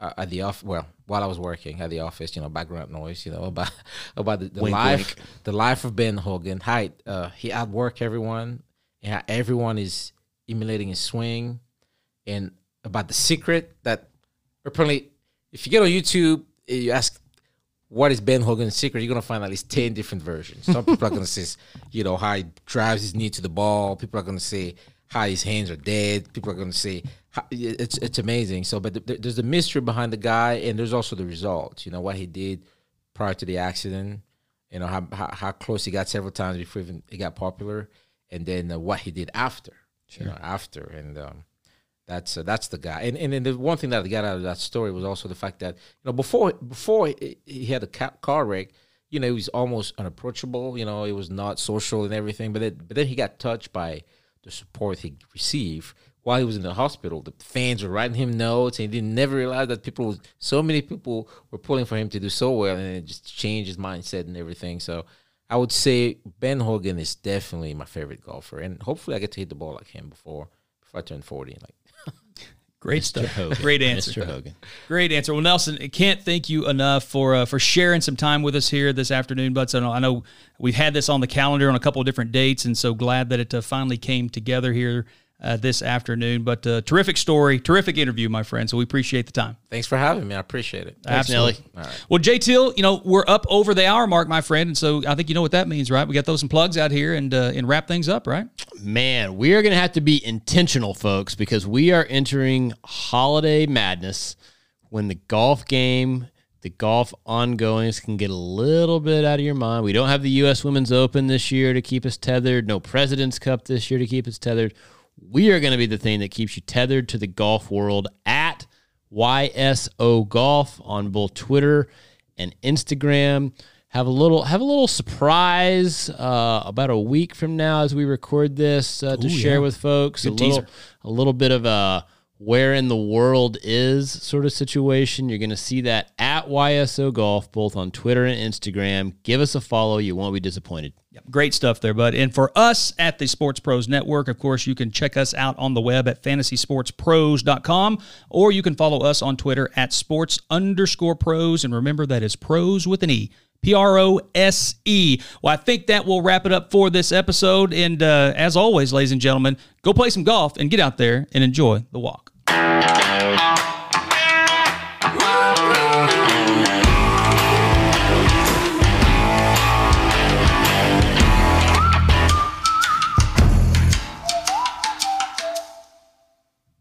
at the off. Well, while I was working at the office, you know, background noise. You know about about the, the Wink, life wink. the life of Ben Hogan. How uh, he outwork everyone, and how everyone is emulating his swing, and about the secret that apparently, if you get on YouTube, you ask what is Ben Hogan's secret, you're gonna find at least ten different versions. Some people are gonna say, you know, how he drives his knee to the ball. People are gonna say how his hands are dead. People are gonna say how, it's it's amazing. So, but th- there's the mystery behind the guy, and there's also the results. You know what he did prior to the accident. You know how how, how close he got several times before even he got popular, and then uh, what he did after. You know, after and. um that's uh, that's the guy, and and then the one thing that I got out of that story was also the fact that you know before before he, he had a car wreck, you know he was almost unapproachable. You know he was not social and everything, but then but then he got touched by the support he received while he was in the hospital. The fans were writing him notes, and he didn't never realize that people, so many people were pulling for him to do so well, and it just changed his mindset and everything. So I would say Ben Hogan is definitely my favorite golfer, and hopefully I get to hit the ball like him before before I turn forty. Like Great stuff. Hogan. Great answer. Mr. Hogan. Great answer. Well, Nelson, I can't thank you enough for uh, for sharing some time with us here this afternoon. But I know, I know we've had this on the calendar on a couple of different dates, and so glad that it uh, finally came together here uh, this afternoon. But uh, terrific story, terrific interview, my friend. So we appreciate the time. Thanks for having me. I appreciate it. Thanks, Nelly. Well, Jay Till, you know we're up over the hour mark, my friend, and so I think you know what that means, right? We got those some plugs out here and uh, and wrap things up, right? Man, we are going to have to be intentional, folks, because we are entering holiday madness when the golf game, the golf ongoings can get a little bit out of your mind. We don't have the U.S. Women's Open this year to keep us tethered, no President's Cup this year to keep us tethered. We are going to be the thing that keeps you tethered to the golf world at YSO Golf on both Twitter and Instagram. Have a little have a little surprise uh, about a week from now as we record this uh, to share with folks. a little a little bit of a where in the world is sort of situation. You're going to see that at YSO Golf both on Twitter and Instagram. Give us a follow. You won't be disappointed. Yep, great stuff there, bud. And for us at the Sports Pros Network, of course, you can check us out on the web at fantasysportspros.com or you can follow us on Twitter at sports underscore pros. And remember, that is pros with an E. P R O S E. Well, I think that will wrap it up for this episode. And uh, as always, ladies and gentlemen, go play some golf and get out there and enjoy the walk.